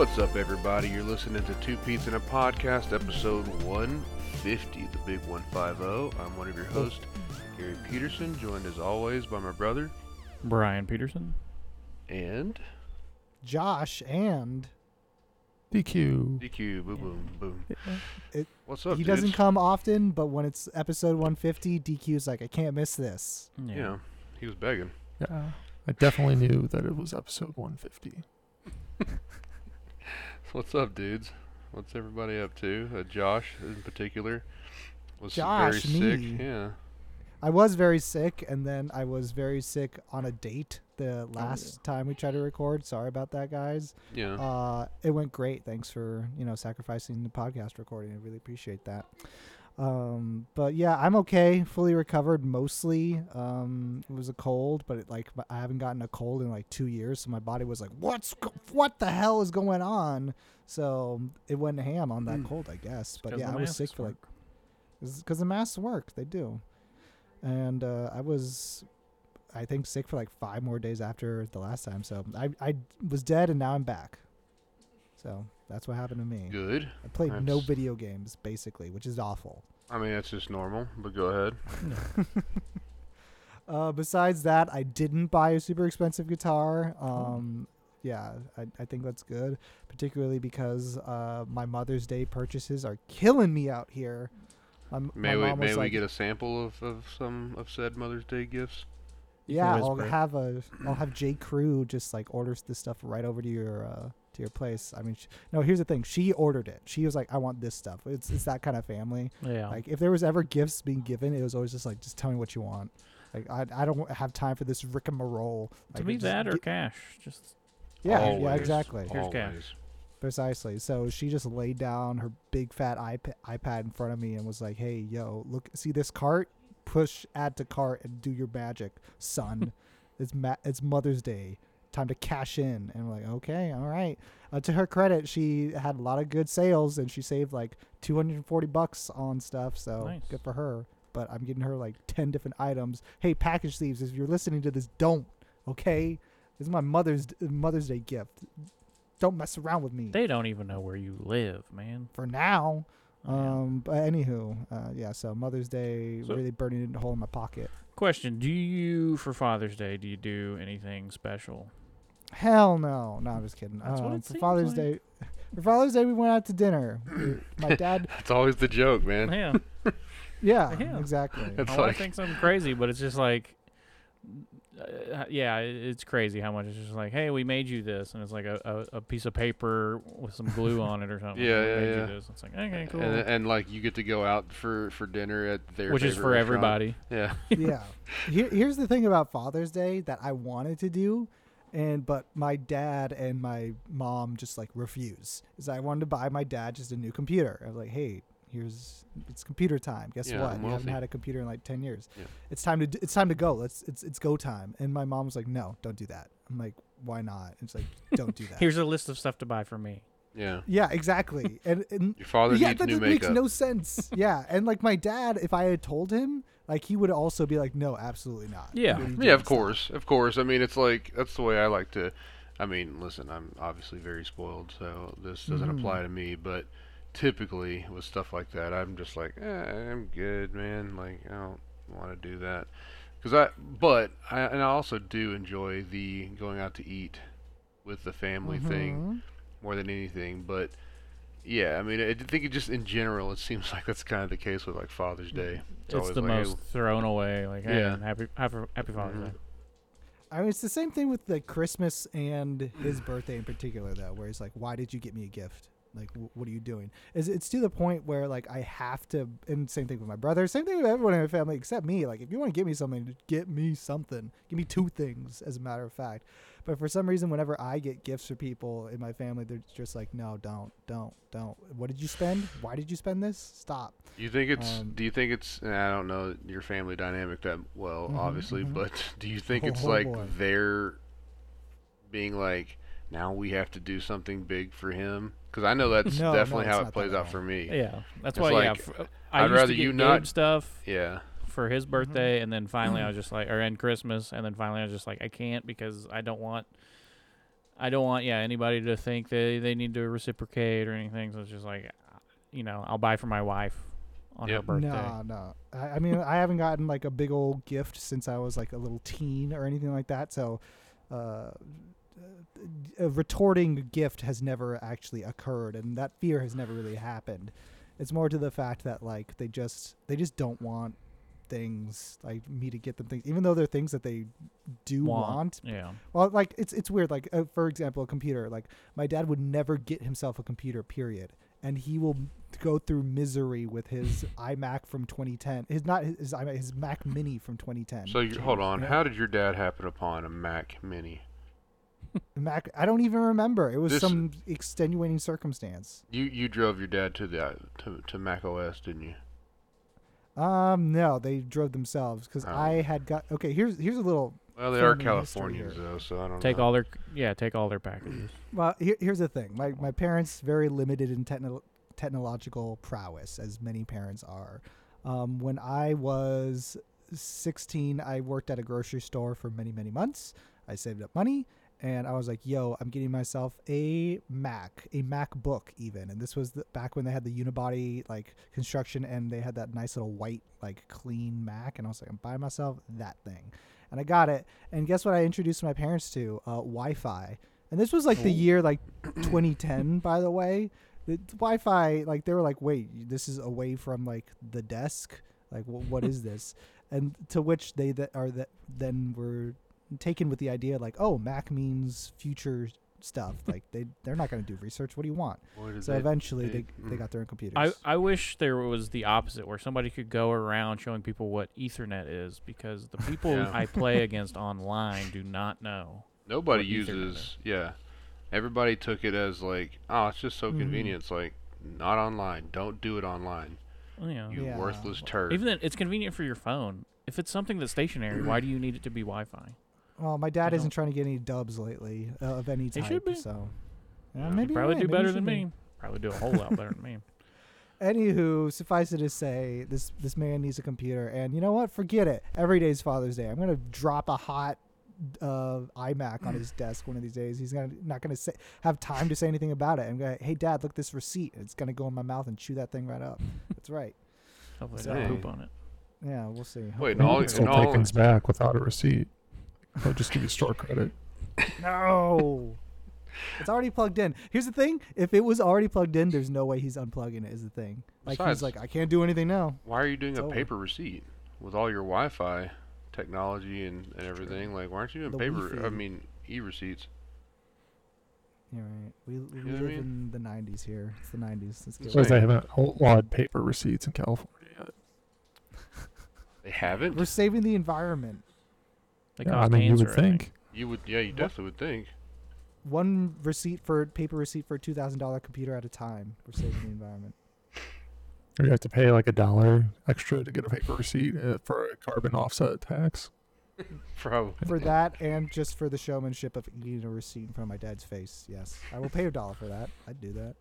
What's up, everybody? You're listening to Two Pete's in a Podcast, episode 150, the big 150. I'm one of your oh. hosts, Gary Peterson, joined as always by my brother Brian Peterson. and Josh and DQ. DQ. Boom, boom, boom. It- What's up, he doesn't come often, but when it's episode 150, DQ's like, I can't miss this. Yeah. Yeah, he was begging. Yeah. Oh. I definitely knew that it was episode 150. What's up, dudes? What's everybody up to? Uh, Josh, in particular, was Josh, very sick. Yeah. I was very sick, and then I was very sick on a date the Oh, last time we tried to record. Sorry about that, guys. Yeah. Uh, it went great. Thanks for you know sacrificing the podcast recording. I really appreciate that. Um, but yeah, I'm okay. Fully recovered mostly. Um, it was a cold, but it, like I haven't gotten a cold in like two years, so my body was like, "What's what the hell is going on?" So it went ham on that Mm. cold, I guess. But yeah, I was sick for like because the masks work. They do. And uh, I was, I think, sick for like five more days after the last time. So I, I was dead and now I'm back. So that's what happened to me. Good. I played no video games, basically, which is awful. I mean, that's just normal, but go ahead. Uh, besides that, I didn't buy a super expensive guitar. Um, yeah, I, I think that's good, particularly because uh, my Mother's Day purchases are killing me out here. My, m- May we may was we get a sample of, of some of said Mother's Day gifts? Yeah, I'll whisper. have a I'll have J Crew just like orders this stuff right over to your uh, to your place. I mean, sh- no, here's the thing. She ordered it. She was like, "I want this stuff." It's it's that kind of family. Yeah. Like if there was ever gifts being given, it was always just like, "Just tell me what you want." Like I I don't have time for this rigmarole. to Like, to me, that or gi- cash. Just yeah Always, yeah exactly Here's cash. precisely. So she just laid down her big fat iPad iPad in front of me and was like, "Hey, yo, look, see this cart? Push add to cart and do your magic, son. it's ma- it's Mother's Day. Time to cash in." And I'm like, "Okay, all right." Uh, to her credit, she had a lot of good sales and she saved like 240 bucks on stuff. So Nice. good for her. But I'm getting her like 10 different items. Hey, package thieves, if you're listening to this, don't. Okay, this is my mother's Mother's Day gift. Don't mess around with me they don't even know where you live, man. for now. Yeah. Um, but anywho, uh, yeah. So Mother's Day So- really burning a hole in my pocket. Question: Do you for Father's Day? Do you do anything special? Hell no, no, I'm just kidding. That's what um, it for seems Father's like. Day, for Father's Day we went out to dinner. We- my dad, That's always the joke, man. Yeah. yeah, Yeah. exactly. That's I want like- to think something crazy, but it's just like, uh, yeah, it- it's crazy how much it's just like, hey, we made you this, and it's like a, a, a piece of paper with some glue on it or something. Yeah, we yeah, made yeah. You this. It's like okay, cool. And, and like you get to go out for for dinner at their Which is favorite for restaurant. everybody. Yeah. yeah. Here, here's the thing about Father's Day that I wanted to do, and but my dad and my mom just like refuse. Is I wanted to buy my dad just a new computer. I was like, hey, here's it's computer time. Guess Yeah, what? I'm You haven't had a computer in like ten years. Yeah. It's time to it's time to go. Let's it's it's go time. And my mom was like, no, don't do that. I'm like, why not? And It's like, don't do that. Here's a list of stuff to buy for me. Yeah. yeah, exactly. And, and Your father yeah, needs that new just makes no sense. yeah, and like my dad, if I had told him, like he would also be like, no, absolutely not. Yeah. What are you yeah, of Stop." course, of course. I mean, it's like that's the way I like to. I mean, listen, I'm obviously very spoiled, so this doesn't Mhm. apply to me. But typically with stuff like that, I'm just like, eh, I'm good, man. Like I don't want to do that because I. But I and I also do enjoy the going out to eat with the family thing Mhm. more than anything. But yeah, I mean, I think it just in general, it seems like that's kind of the case with like Father's Day. It's, always the like, hey, most thrown away. Like, hey, Yeah. happy, happy, happy Father's Mhm. Day. I mean, it's the same thing with like Christmas and his birthday in particular, though, where he's like, "Why did you get me a gift? Like, w- what are you doing?" Is it's to the point where like I have to, and same thing with my brother, same thing with everyone in my family except me. Like, if you want to get me something, get me something. Give me two things, as a matter of fact. But for some reason, whenever I get gifts for people in my family, they're just like, "No, don't, don't, don't. What did you spend? Why did you spend this? Stop." You think it's? Um, do you think it's? and I don't know your family dynamic that well, Mhm, obviously, mhm. but do you think Oh, it's oh like boy. they're being like, now we have to do something big for him? Because I know that's No, no, definitely it's how it plays out all. for me. Yeah, that's It's why. yeah, like, f- I I'd used rather to get you good not- stuff Yeah. For his birthday, and then finally I was just like, or and Christmas, and then finally I was just like, I can't because I don't want. I don't want yeah anybody to think they they need to reciprocate or anything. So it's just like, you know, I'll buy for my wife on her birthday. No, no. I, I mean, I haven't gotten like a big old gift since I was like a little teen or anything like that. So, uh, a retorting gift has never actually occurred, and that fear has never really happened. It's more to the fact that like they just they just don't want things like me to get them things, even though they're things that they do Want. want. Yeah. Well, like it's it's weird. Like uh, for example, a computer. Like my dad would never get himself a computer. Period. And he will go through misery with his iMac from 2010. His not his his, iMac, his Mac Mini from 2010. So you, hold on. Yeah. How did your dad happen upon a Mac Mini? Mac. I don't even remember. It was This- some extenuating circumstance. You you drove your dad to the to to Mac OS, didn't you? Um, no, they drove themselves because Oh. I had got. Okay, here's here's a little. Well, they are Californians though, so I don't Take know. all their yeah, take all their packages. Well, here, here's the thing. My my parents very limited in techno- technological prowess, as many parents are. Um, when I was 16, I worked at a grocery store for many many months. I saved up money, and I was like, "Yo, I'm getting myself a Mac, a MacBook, even." And this was the, back when they had the unibody like construction, and they had that nice little white like clean Mac. And I was like, "I'm buying myself that thing," and I got it. And guess what? I introduced my parents to uh, Wi-Fi. And this was like the year like 2010, by the way. The Wi-Fi, like they were like, "Wait, this is away from like the desk. Like, wh- what is this?" And to which they that are that then were taken with the idea like, "Oh, Mac means future stuff. like they they're not going to do research. What do you want?" So they- eventually, they- they they mm. got their own computers. I, I wish there was the opposite where somebody could go around showing people what Ethernet is because the people Yeah. I play against online do not know. Nobody uses. Yeah, everybody took it as like, oh, it's just so Mhm. convenient. It's like not online. Don't do it online. Well, you You Yeah. worthless turd. even then, it's convenient for your phone. If it's something that's stationary, why do you need it to be Wi-Fi? Well, my dad I isn't don't- trying to get any dubs lately uh, of any type. He type. should be. So Yeah. yeah, You maybe probably right, do maybe better should than be. me. Probably do a whole lot better than me. Anywho, suffice it to say, this this man needs a computer, and you know what? Forget it. Every day's Father's Day. I'm gonna drop a hot uh, iMac on his desk one of these days. He's gonna not gonna say, have time to say anything about it. I'm gonna, hey Dad, look this receipt. It's gonna go in my mouth and chew that thing right up. That's right. Hopefully, So- they poop on it. Yeah, we'll see. Wait, You and all- can still and take all- things back without a receipt. They'll just give you store credit. No. It's already plugged in. Here's the thing: if it was already plugged in, there's no way he's unplugging it. Is the thing? Like Besides- he's like, I can't do anything now. Why are you doing It's a over. paper receipt with all your Wi-Fi technology and, and everything? Like, why aren't you doing The paper? I Wi-Fi. mean, e-receipts. You're right. We, we know what I live mean? in the '90s here. It's the '90s. Let's get It's Because with they it. like- haven't outlawed paper receipts in California yet. They haven't. We're saving the environment. They Yeah, I cause mean, you would I think. think. You would, yeah, you definitely would think. One receipt for paper receipt for a two thousand dollar computer at a time. We're saving the environment. Or you have to pay like a dollar extra to get a paper receipt uh, for a carbon offset tax. Probably. For that and just for the showmanship of eating a receipt in front of my dad's face. Yes, I will pay a dollar for that. I'd do that.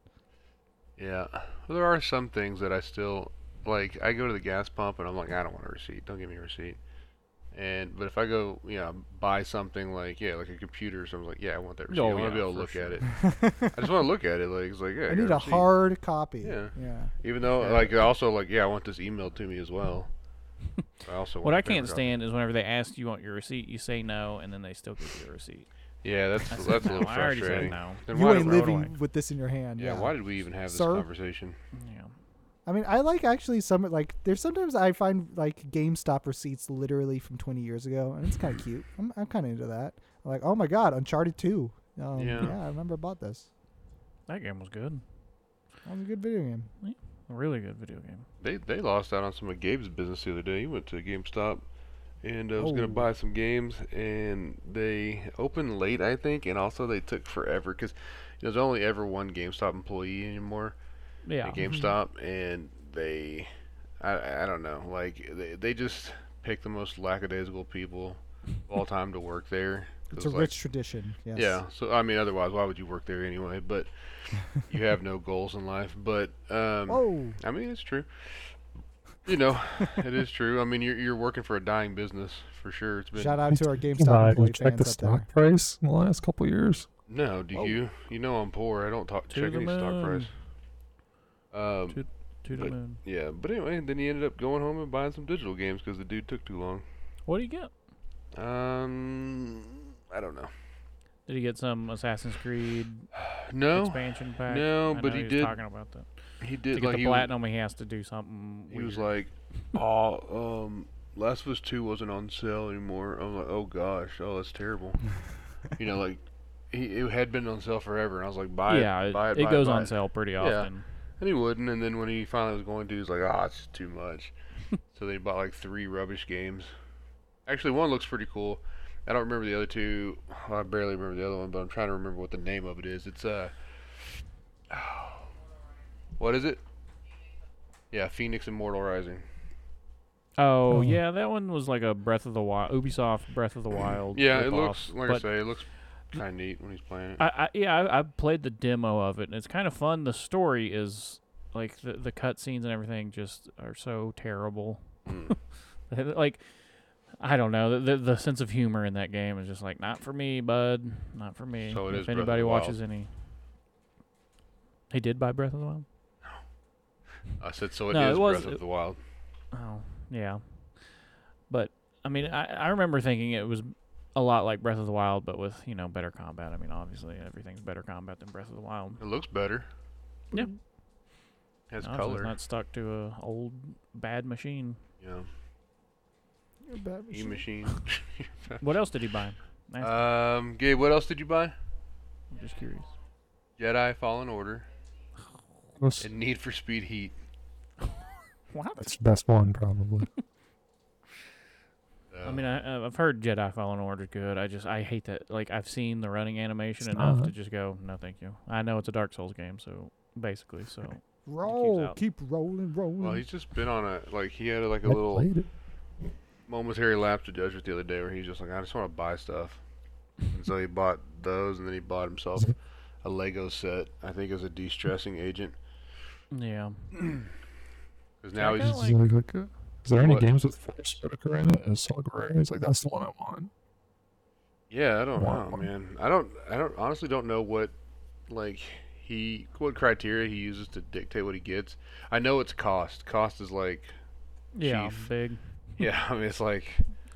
Yeah. Well, there are some things that I still like. I go to the gas pump and I'm like, I don't want a receipt. Don't give me a receipt. And but if I go, you know, buy something like yeah, like a computer or something, like yeah, I want that receipt. Oh, I want yeah, to be able to for look at it. I just want to look at it. Like it's like yeah, I got need a receipt. hard copy. Yeah. Yeah. Even though Yeah. like I also like yeah, I want this emailed to me as well. I also What want I a paper can't copy. stand is whenever they ask you want your receipt, you say no, and then they still give you a receipt. Yeah, that's I that's said a no. little I already said frustrating. no. Then you why ain't did, living with this in your hand. yeah, Yeah. why did we even have this Sir? conversation? Yeah. I mean, I like actually some like there's sometimes I find like GameStop receipts literally from 20 years ago, and it's kind of cute. I'm I'm kind of into that. like, oh my god, Uncharted 2. Um, Yeah. yeah. I remember I bought this. That game was good. That was a good video game. A really good video game. They they lost out on some of Gabe's business the other day. He went to GameStop and uh, was Oh. gonna buy some games, and they opened late, I think, and also they took forever because there's only ever one GameStop employee anymore Yeah. at GameStop, and they, I I don't know, like they they just pick the most lackadaisical people all time to work there. It's a like, rich tradition. Yes. Yeah. So I mean, otherwise, why would you work there anyway? But you have no goals in life. But um, Whoa. I mean, it's true. You know, it is true. I mean, you're you're working for a dying business for sure. It's been Shout out to our Uh, GameStop you employee check the fans out there. stock price in the last couple of years. No, do Whoa. you? You know I'm poor. I don't talk To check the any stock price. Um, To- To the moon. yeah, but anyway, then he ended up going home and buying some digital games because the dude took too long. What did you get? Um, I don't know. Did he get some Assassin's Creed No, expansion pack? no, I but he was did- talking about that. he To did get like the he was, platinum, he has to do something. he was like, oh, um, Last of Us Two wasn't on sale anymore. I'm like, oh gosh, oh that's terrible. you know, like he it had been on sale forever, and I was like, buy yeah, it, it, buy it, it buy goes buy on it. sale pretty Yeah. often. And he wouldn't, and then when he finally was going to, he was like, ah, it's too much. so they bought like three rubbish games. Actually, one looks pretty cool. I don't remember the other two. I barely remember the other one, but I'm trying to remember what the name of it is. It's uh, what is it? Yeah, Phoenix Immortal Rising. Oh Oh. yeah, that one was like a Breath of the Wild, Ubisoft Breath of the Wild. Yeah, it looks like I say, it looks kind of neat when he's playing it. I, I yeah, I, I played the demo of it, and it's kind of fun. The story is like the the cutscenes and everything just are so terrible. Mm. like I don't know, the, the sense of humor in that game is just like not for me, bud, not for me. So it if is anybody Wild. watches any, he did buy Breath of the Wild. I said so. It is No, it was- Breath of the Wild. Oh, yeah. But I mean, I I remember thinking it was a lot like Breath of the Wild, but with you know better combat. I mean, obviously everything's better combat than Breath of the Wild. It looks better. Yeah. It Has Obviously color. It's not stuck to a old bad machine. Yeah. You're a bad E machine. machine. What else did he buy? Nice. um, Gabe, what else did you buy? I'm just curious. Jedi Fallen Order and Need for Speed Heat. What? that's the best one, probably. I mean, I, I've heard Jedi Fallen Order good. I just I hate that. Like I've seen the running animation enough to just go, no, thank you. I know it's a Dark Souls game, so basically, so Roll, out. keep rolling, rolling. well, he's just been on a like he had like a I little played it. momentary lapse of judgment the other day where he's just like, I just want to buy stuff, and so he bought those, and then he bought himself a Lego set. I think as a de-stressing agent, yeah. because now I he's kinda Is, there, like, a- is there any What? games with Forest Whitaker in it as Saw Gerrera? He's like, that's the one I want. Yeah, I don't Wow. know, man. I don't. I don't honestly don't know what like he what criteria he uses to dictate what he gets. I know it's cost. Cost is like Yeah, Chief. big. yeah. I mean it's like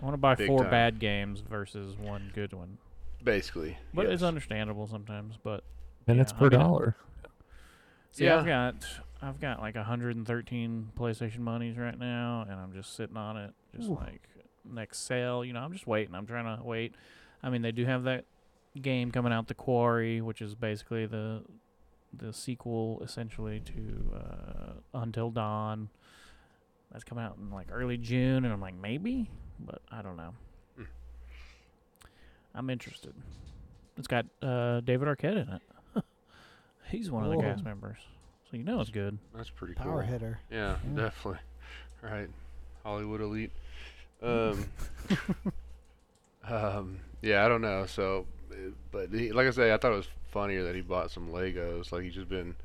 I want to buy four time. bad games versus one good one. basically. But yes. it's understandable sometimes. But Minutes Yeah, I per mean, dollar. see, Yeah. I've got I've got like 113 PlayStation monies right now, and I'm just sitting on it, just Ooh. like next sale. You know, I'm just waiting. I'm trying to wait. I mean, they do have that game coming out, The Quarry, which is basically the the sequel essentially to uh, Until Dawn. That's coming out in like early June, and I'm like maybe, but I don't know. Hmm. I'm interested. It's got uh, David Arquette in it. He's one of the cast members, so you know it's good. That's pretty Power cool. hitter. Yeah, Yeah. definitely. Right. Hollywood elite. Um, um, yeah, I don't know. So, uh, but he, like I say, I thought it was funnier that he bought some Legos. Like he's just been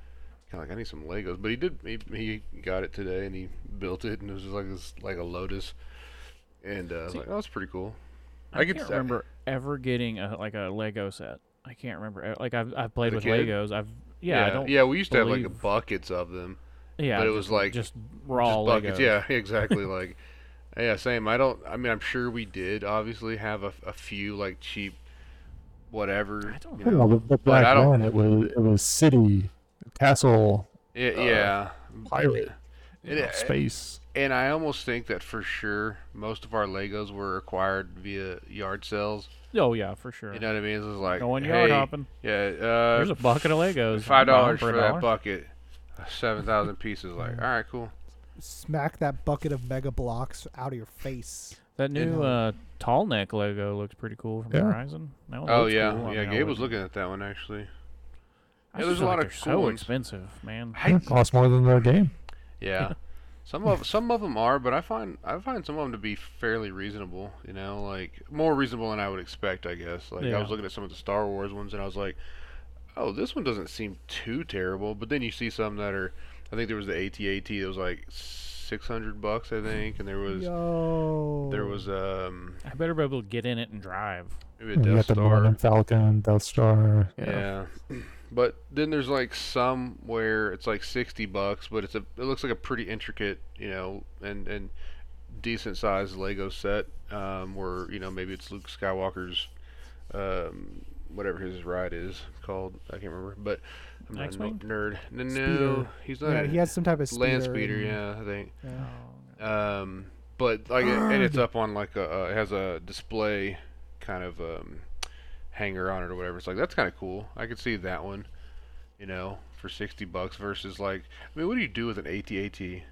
kind of like, I need some Legos. But he did. He, he got it today and he built it, and it was just like this, like a Lotus. And uh, I was See, like, oh, that's pretty cool. I, I could can't s- I- remember ever getting a like a Lego set. I can't remember. Like I've I've played As a with kid? Legos. I've yeah, I don't yeah, yeah. We used to have like buckets of them. Yeah, but it just, was like just raw just buckets. Legos. Yeah, exactly. like, yeah, same. I don't. I mean, I'm sure we did obviously have a, a few like cheap, whatever. I don't you Yeah, know. but, but but I back don't- then it was it was city, castle, Yeah, uh, yeah. pirate, you It- know, space. And I almost think that for sure most of our Legos were acquired via yard sales. Oh yeah, for sure. You know what I mean? It's was like, Going hey, yard hopping. yeah, uh, There's a bucket of Legos. five dollars for a that dollar. bucket, seven thousand pieces. Like, all right, cool. Smack that bucket of Mega Bloks out of your face. That new uh, tall neck Lego looks pretty cool from Yeah. Horizon. That one Oh looks yeah, cool. I yeah. mean, Gabe was wouldn't- looking at that one actually. I Yeah, just there's a lot like of cool so ones. expensive, man. I- It costs more than the game. Yeah. Some of some of them are, but I find I find some of them to be fairly reasonable. You know, like more reasonable than I would expect. I guess. Like I was looking at some of the Star Wars ones, and I was like, "Oh, this one doesn't seem too terrible." But then you see some that are. I think there was the AT-AT that was like six hundred bucks, I think, and there was Yo. there was um I better be able to get in it and drive. maybe a You Death got the Star. Millennium Falcon, Death Star. Yeah. But then there's like some where it's like 60 bucks, but it's a it looks like a pretty intricate, you know, and and decent sized Lego set um where, you know, maybe it's Luke Skywalker's um whatever his ride is called. I can't remember, but I'm not a X-Wing? nerd. No, no, he's not Yeah, a he has some type of speeder land speeder, and- yeah, I think. yeah. Um, but like, it, and it's up on like a, uh, it has a display kind of um, hanger on it or whatever. It's like that's kind of cool. I could see that one, you know, for sixty bucks versus like, I mean, what do you do with an AT-AT?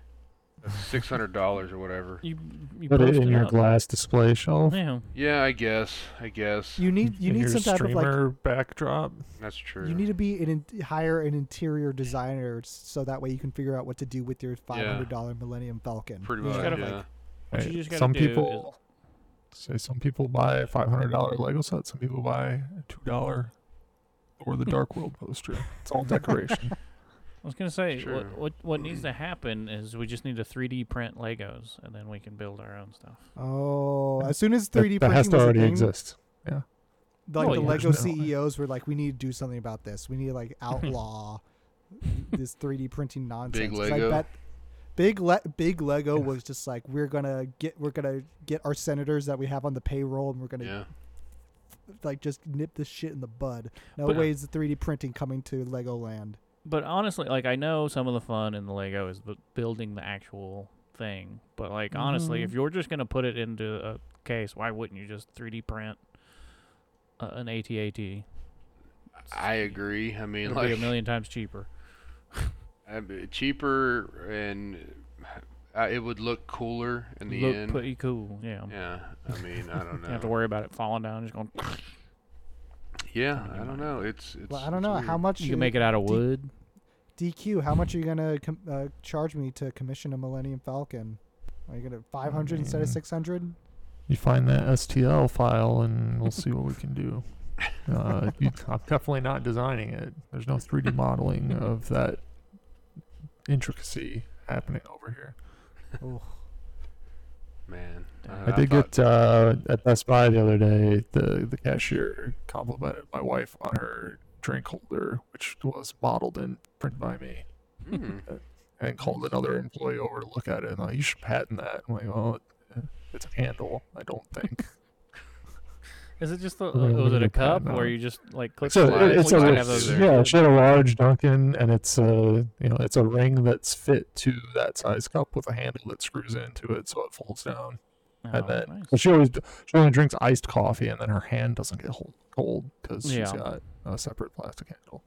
Six hundred dollars or whatever. You you Put it post in your up. glass display shelf. Yeah. Yeah, I guess. I guess You need you in need some type of like backdrop. that's true. you need to be an in, hire an interior designer so that way you can figure out what to do with your five hundred dollar Millennium Falcon. pretty much. know, yeah. like, Right. Some do is- people say some people buy a five hundred dollar Lego set. Some people buy a two dollar or the Dark World poster. It's all decoration. I was gonna say True. what what what needs to happen is we just need to 3D print Legos and then we can build our own stuff. Oh, as soon as 3D that printing has to was a already thing, exist. like Well, the yeah. Lego There's no- CEOs were like, we need to do something about this. We need to like outlaw this 3D printing nonsense. 'Cause Lego? I bet big Le- big Lego was just like, we're gonna get we're gonna get our senators that we have on the payroll, and we're gonna Yeah. like just nip this shit in the bud. No But- way is the 3D printing coming to Legoland. But honestly, like I know some of the fun in the Lego is bu- building the actual thing. But like honestly, if Mhm. you're just gonna put it into a case, why wouldn't you just 3D print uh, an AT-AT? I agree. I mean, It'll like be a million times cheaper. uh, cheaper and uh, it would look cooler in the Look end. pretty cool. Yeah. Yeah, I mean, I don't know. don't have to worry about it falling down. Just going. Yeah, I don't know. It's it's. Well, I don't know weird. how much You can make it out of D- wood. DQ. How much are you gonna com- uh, charge me to commission a Millennium Falcon? Are you gonna 500 instead of 600? You find that STL file, and we'll see what we can do. Uh, you, I'm definitely not designing it. There's no 3D modeling of that intricacy happening over here. Oh, Man, I I did thought- get uh, at Best Buy the other day. The the cashier complimented my wife on her drink holder, which was modeled and printed by me, Hmm. and called another employee over to look at it. And like, you should patent that. I'm like, oh, it's a handle. I don't think. Is it just the? We're was it a cup that where you just like click? So it- it's We a might have those yeah. She had a large Dunkin', and it's a you know it's a ring that's fit to that size cup with a handle that screws into it so it folds down. Oh, and then nice. but she always she only drinks iced coffee, and then her hand doesn't get hold, cold because she's Yeah. got a separate plastic handle.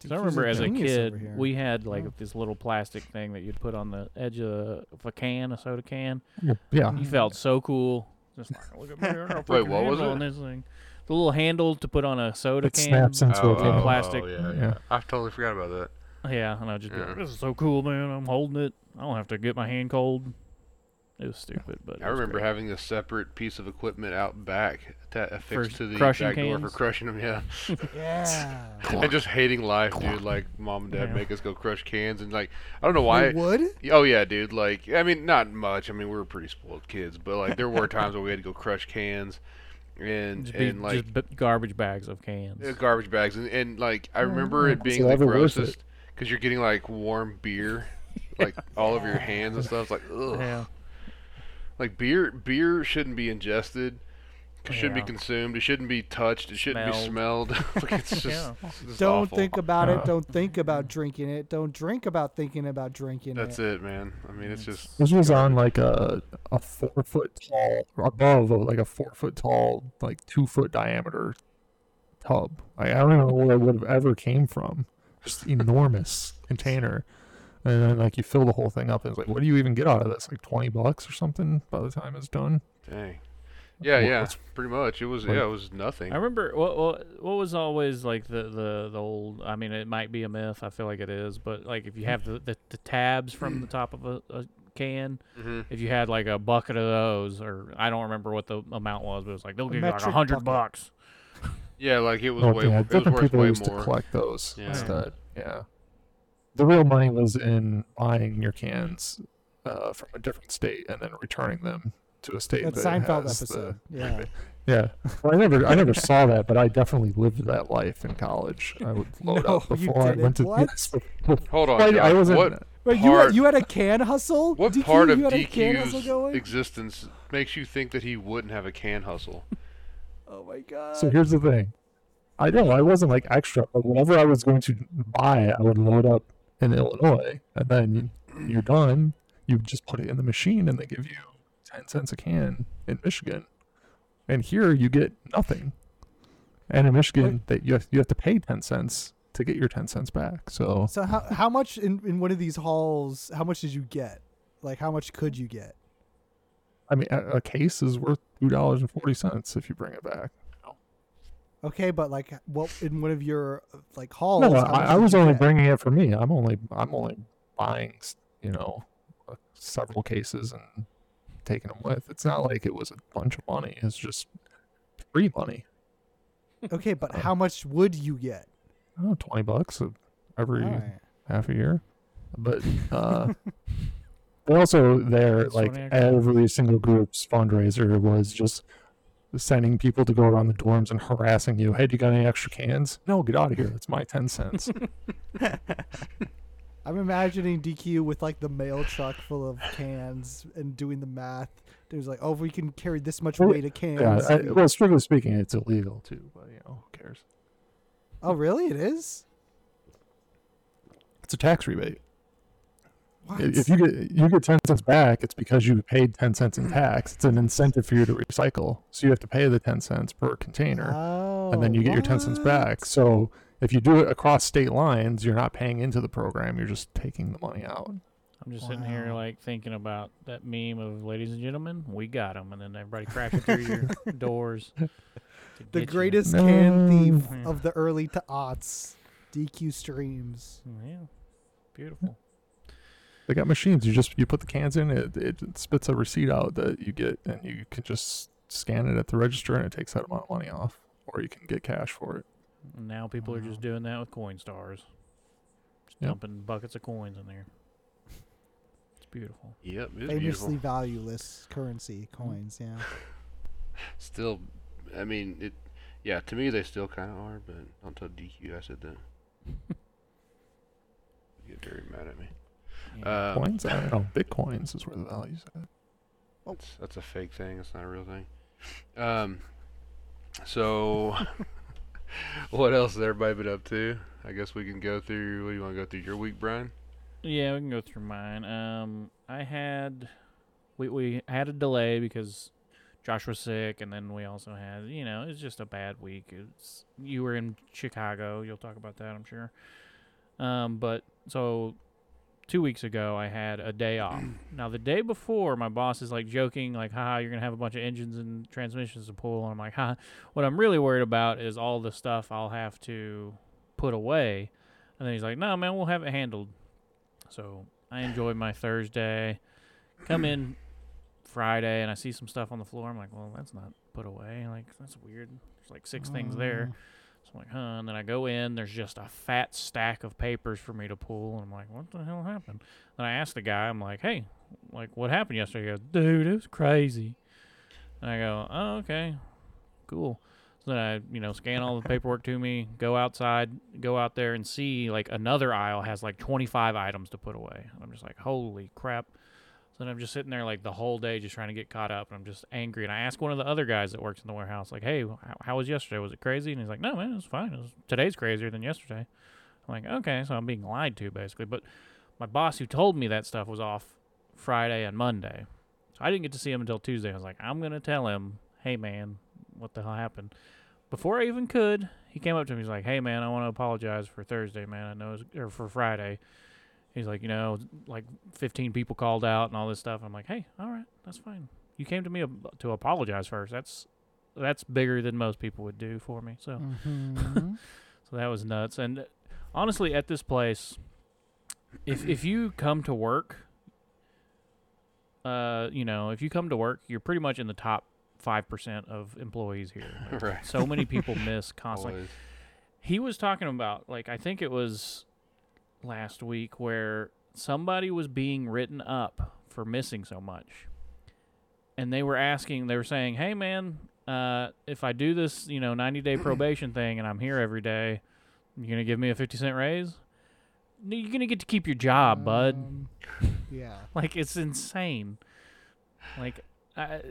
'Cause I DQ's remember as a kid, we had like Yeah. this little plastic thing that you'd put on the edge of, of a can, a soda can. Yeah, You felt so cool. Just like, look at me, I a Wait, what was it? on this thing. The little handle to put on a soda it can. snaps into oh, a can. oh, plastic. Oh, oh yeah, yeah, Yeah. I totally forgot about that. Yeah, and I just be like, this is so cool, man. I'm holding it. I don't have to get my hand cold. It was stupid, but I remember great. having a separate piece of equipment out back ta- affixed For to the crushing back door for crushing them. Yeah, yeah. and just hating life, dude. Like mom and dad Yeah. make us go crush cans, and like I don't know why. They would? Oh yeah, dude. Like I mean, not much. I mean, we were pretty spoiled kids, but like there were times where we had to go crush cans, and just, be, and like just b- garbage bags of cans. uh, garbage bags, and, and like I remember it being So the ever worth it. grossest because you're getting like warm beer, like all over your hands and stuff. It's like ugh. yeah. Like beer, beer shouldn't be ingested. It shouldn't Yeah. be consumed. It shouldn't be touched. It shouldn't be smelled. like it's just, Yeah. it's just Don't awful. think about it. Don't think about drinking it. Don't drink about thinking about drinking That's it. That's it, man. I mean, it's just. This was on like a a four foot tall, or above like a four foot tall, like two foot diameter tub. Like, I don't even know where it would have ever came from. Just enormous container, and then like you fill the whole thing up, and it's like, what do you even get out of this? Like twenty bucks or something by the time it's done. Dang. Yeah, Well, yeah. it's- Pretty much. It was. like- yeah, it was nothing. I remember what, what what was always like the, the the old. I mean, it might be a myth. I feel like it is, but like if you have the the, the tabs from the top of a, a can, hmm if you had like a bucket of those, or I don't remember what the amount was, but it was like they'll give you like a hundred bucket. bucks. Yeah, like it was Well, way. yeah, it was different worth people way used more. to collect those Yeah. instead. Yeah, the real money was in buying your cans uh, from a different state and then returning them to a state That that Seinfeld has the- episode. yeah. yeah, well, I never, I never saw that, but I definitely lived that life in college. I would load No, up before I went to. didn't. yes, before- Hold on, Well, Josh. I wasn't. what Wait, you had, part- you had a can hustle? what DQ, part of you can hustle DQ's going? existence makes you think that he wouldn't have a can hustle? oh my god. So here's the thing. I know I wasn't like extra, but whenever I was going to buy, I would load up in Illinois, and then you- you're done. You just put it in the machine, and they give you ten cents a can in Michigan. And here you get nothing. And in Michigan, that you have, you have to pay ten cents to get your ten cents back. So So how how much in, in one of these hauls? How much did you get? Like how much could you get? I mean, a, a case is worth two dollars and forty cents if you bring it back. Okay, but like what in one of your uh, like hauls? No, I, I was only get? bringing it for me. I'm only I'm only buying, you know, uh, several cases and taking them with. It's not like it was a bunch of money. It's just free money. Okay, but how much would you get? Oh, 20 bucks every All right. half a year. But uh they also there That's like every single group's fundraiser was just sending people to go around the dorms and harassing you. Hey, do you got any extra cans? No, get out of here. It's my 10 cents. I'm imagining DQ with like the mail truck full of cans and doing the math. There's like, oh, if we can carry this much weight of cans. yeah, I, well, strictly speaking, it's illegal too, but you know, who cares? oh, really? It is. It's a tax rebate. What? If you get you get ten cents back, it's because you paid ten cents in tax. It's an incentive for you to recycle, so you have to pay the ten cents per container, oh, and then you get your ten cents oh, back. So if you do it across state lines, you're not paying into the program. You're just taking the money out. I'm just sitting here like thinking about that meme of "Ladies and gentlemen, we got them," and then everybody crashing through your doors. The get you. greatest can thief No. of the early to aughts. DQ streams. Yeah, beautiful. They got machines. You just you put the cans in, it it spits a receipt out that you get, and you can just scan it at the register, and it takes that amount of money off, or you can get cash for it. Now people are just doing that with Coinstars, just Yep. dumping buckets of coins in there. It's beautiful. Yep, it's Famously beautiful. valueless currency coins. Yeah. Still, I mean, it. Yeah, to me they still kind of are, but don't tell DQ I said that. You get very mad at me. Yeah. Um, Coins, I don't know. Bitcoins is where the value's at. That's, that's a fake thing. It's not a real thing. Um, so, what else has everybody been up to? I guess we can go through. What do you want to go through your week, Brian? Yeah, we can go through mine. Um, I had we we had a delay because Josh was sick, and then we also had you know it's just a bad week. It's you were in Chicago. You'll talk about that, I'm sure. Um, but so two weeks ago I had a day off. now the day before, my boss is like joking, like, "Ha, you're gonna have a bunch of engines and transmissions to pull," and I'm like, "Ha." What I'm really worried about is all the stuff I'll have to put away. And then he's like, "No, man, we'll have it handled." So I enjoyed my Thursday. Come in Friday and I see some stuff on the floor. I'm like, well, that's not put away. Like, that's weird. There's like six things there. Oh. So I'm like, huh. And then I go in. There's just a fat stack of papers for me to pull. And I'm like, what the hell happened? Then I asked the guy, I'm like, hey, like, what happened yesterday? He goes, dude, it was crazy. And I go, oh, okay, cool. So then I, you know, scan all the paperwork to me, go outside, go out there and see like another aisle has like 25 items to put away. And I'm just like, holy crap. So then I'm just sitting there like the whole day just trying to get caught up and I'm just angry. And I asked one of the other guys that works in the warehouse, like, hey, how, was yesterday? Was it crazy? And he's like, no, man, it was fine. It was, today's crazier than yesterday. I'm like, okay, so I'm being lied to basically. But my boss who told me that stuff was off Friday and Monday. So I didn't get to see him until Tuesday. I was like, I'm going to tell him, hey, man, what the hell happened? Before I even could, he came up to me. He's like, "Hey, man, I want to apologize for Thursday, man. I know, it's, or for Friday." He's like, "You know, like 15 people called out and all this stuff." I'm like, "Hey, all right, that's fine. You came to me ab- to apologize first. That's that's bigger than most people would do for me." So, Mm-hmm. so that was nuts. And uh, honestly, at this place, if if you come to work, uh, you know, if you come to work, you're pretty much in the top five percent of employees here. Like, right. So many people miss constantly. Always. He was talking about like I think it was last week where somebody was being written up for missing so much. And they were asking, they were saying, "Hey, man, uh, if I do this, you know, 90 day probation thing, and I'm here every day, you're gonna give me a 50 cent raise? No, You're gonna get to keep your job, bud. Um, yeah. Like it's insane. Like I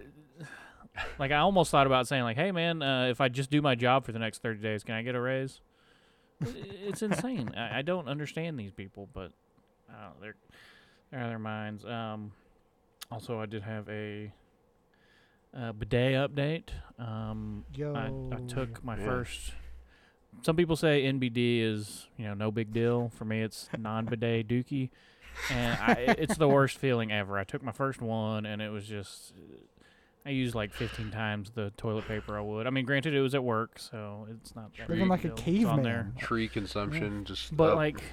like I almost thought about saying like, "Hey man, uh, if I just do my job for the next 30 days, can I get a raise?" I- it's insane. I, I don't understand these people, but I they're they're out of their minds. Um also I did have a uh, bidet update. Um Yo. I, I took my Yeah. first. Some people say NBD is you know no big deal. For me, it's non-bidet dookie, and I, it's the worst feeling ever. I took my first one, and it was just. I used like 15 times the toilet paper I would. I mean, granted, it was at work, so it's not that Living big like a deal. It's on there. caveman. Tree consumption just But up like,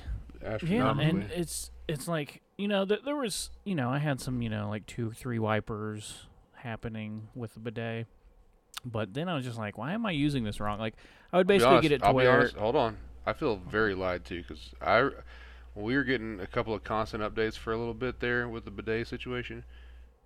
yeah, astronomically. and it's it's like you know th- there was you know I had some you know like two three wipers happening with the bidet, but then I was just like, why am I using this wrong? Like I would I'll be basically honest- get it to I'll be where honest, hold on. I feel very lied to because I, we were getting a couple of constant updates for a little bit there with the bidet situation.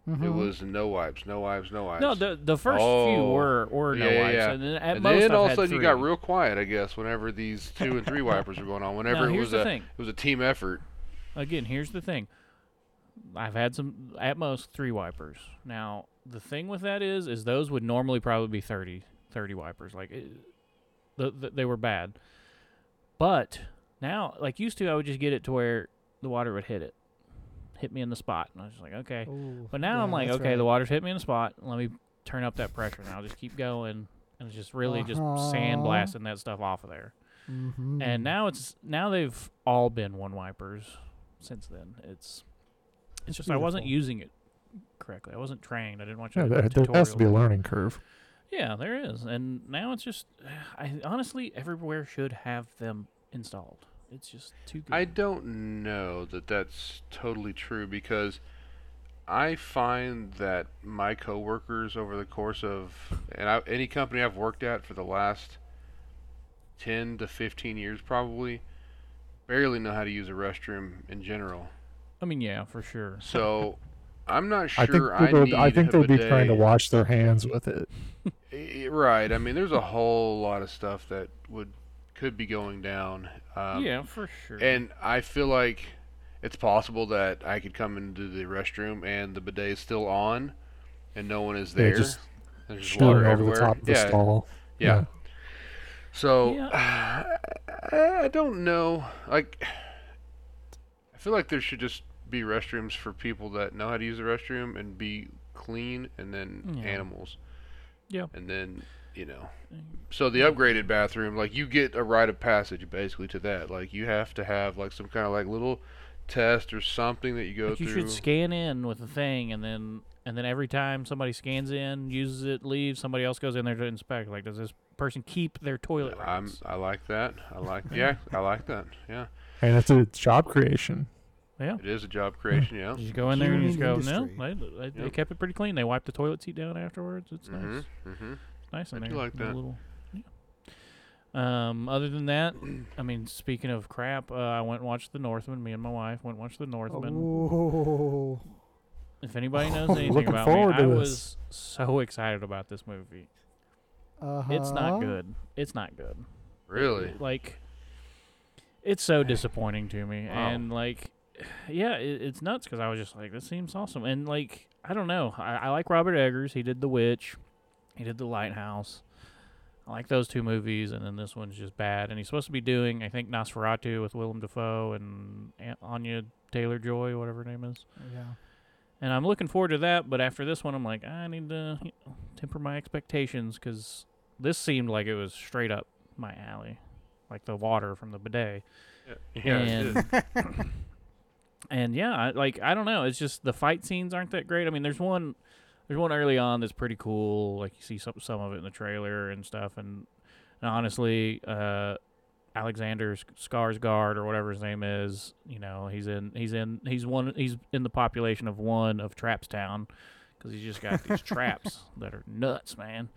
It Mhm. was no wipes, no wipes, no wipes. no the the first few Oh, were were no yeah, wipes, yeah. and then at and most then all of a sudden you got real quiet, I guess, whenever these two and three wipers were going on. Whenever Now, it was a thing. it was a team effort. Again, here's the thing. I've had some at most three wipers. Now the thing with that is, is those would normally probably be 30, 30 wipers. Like, it, the, the, they were bad. But now, like used to, I would just get it to where the water would hit it, hit me in the spot, and I was just like, okay. Ooh, But now yeah, I'm like, okay, right. the water's hit me in the spot. Let me turn up that pressure, and I'll just keep going, and it's just really just Uh-huh. sandblasting that stuff off of there. Mhm. And now it's now they've all been one wipers since then. It's it's It's just I wasn't using it correctly. I wasn't trained. I didn't watch Yeah, a there, there has to be a learning curve. Yeah, there is. And now it's just I honestly everywhere should have them installed. It's just too good. I don't know that that's totally true because I find that my coworkers over the course of and I, any company I've worked at for the last 10 to 15 years probably barely know how to use a restroom in general. I mean, yeah, for sure. So I'm not sure. I think sure I, people, need I think a they'd be trying to wash their hands with it. Right. I mean, there's a whole lot of stuff that would could be going down. Um, yeah, for sure. And I feel like it's possible that I could come into the restroom and the bidet is still on, and no one is Yeah, there. just There's just Shooting water over everywhere. the top of the yeah, stall. yeah. So Yeah. I, I don't know. Like, I feel like there should just be restrooms for people that know how to use the restroom and be clean, and then Yeah. animals. Yeah. And then you know. So the upgraded bathroom, like you get a rite of passage basically to that. Like you have to have like some kind of like little test or something that you go Like, you through. should scan in with a thing, and then and then every time somebody scans in, uses it, leaves, somebody else goes in there to inspect. Like, does this person keep their toilet I'm rights? I like that. I like yeah, I like that. Yeah. And it's a job creation. yeah. It is a job creation, yeah. You just go in there and you just go, Human no, industry. they, they, they kept it pretty clean. They wiped the toilet seat down afterwards. It's Mhm. nice. Mhm. Nice in I there. do like The that. Little, yeah. Um, other than that, I mean, speaking of crap, uh, I went and watched The Northman. Me and my wife went and watched The Northman. Oh, If anybody knows anything looking about me, I this. was so excited about this movie. uh-huh. It's not good. It's not good. Really? Like, it's so disappointing to me, Wow. and like, yeah, it, it's nuts because I was just like, this seems awesome, and like, I don't know, I, I like Robert Eggers. He did The Witch, he did The Lighthouse. I like those two movies, and then this one's just bad. And he's supposed to be doing, I think, Nosferatu with Willem Dafoe and Aunt Anya Taylor Joy, whatever her name is. Yeah. And I'm looking forward to that, but after this one, I'm like, I need to you know, temper my expectations because this seemed like it was straight up my alley, like the water from the bidet. Yeah, yeah and and yeah, I, like I don't know, it's just the fight scenes aren't that great. I mean, there's one, there's one early on that's pretty cool. Like you see some some of it in the trailer and stuff. And, and honestly, uh, Alexander Skarsgård or whatever his name is, you know, he's in he's in he's one he's in the population of one of Trapstown because he's just got these traps that are nuts, man.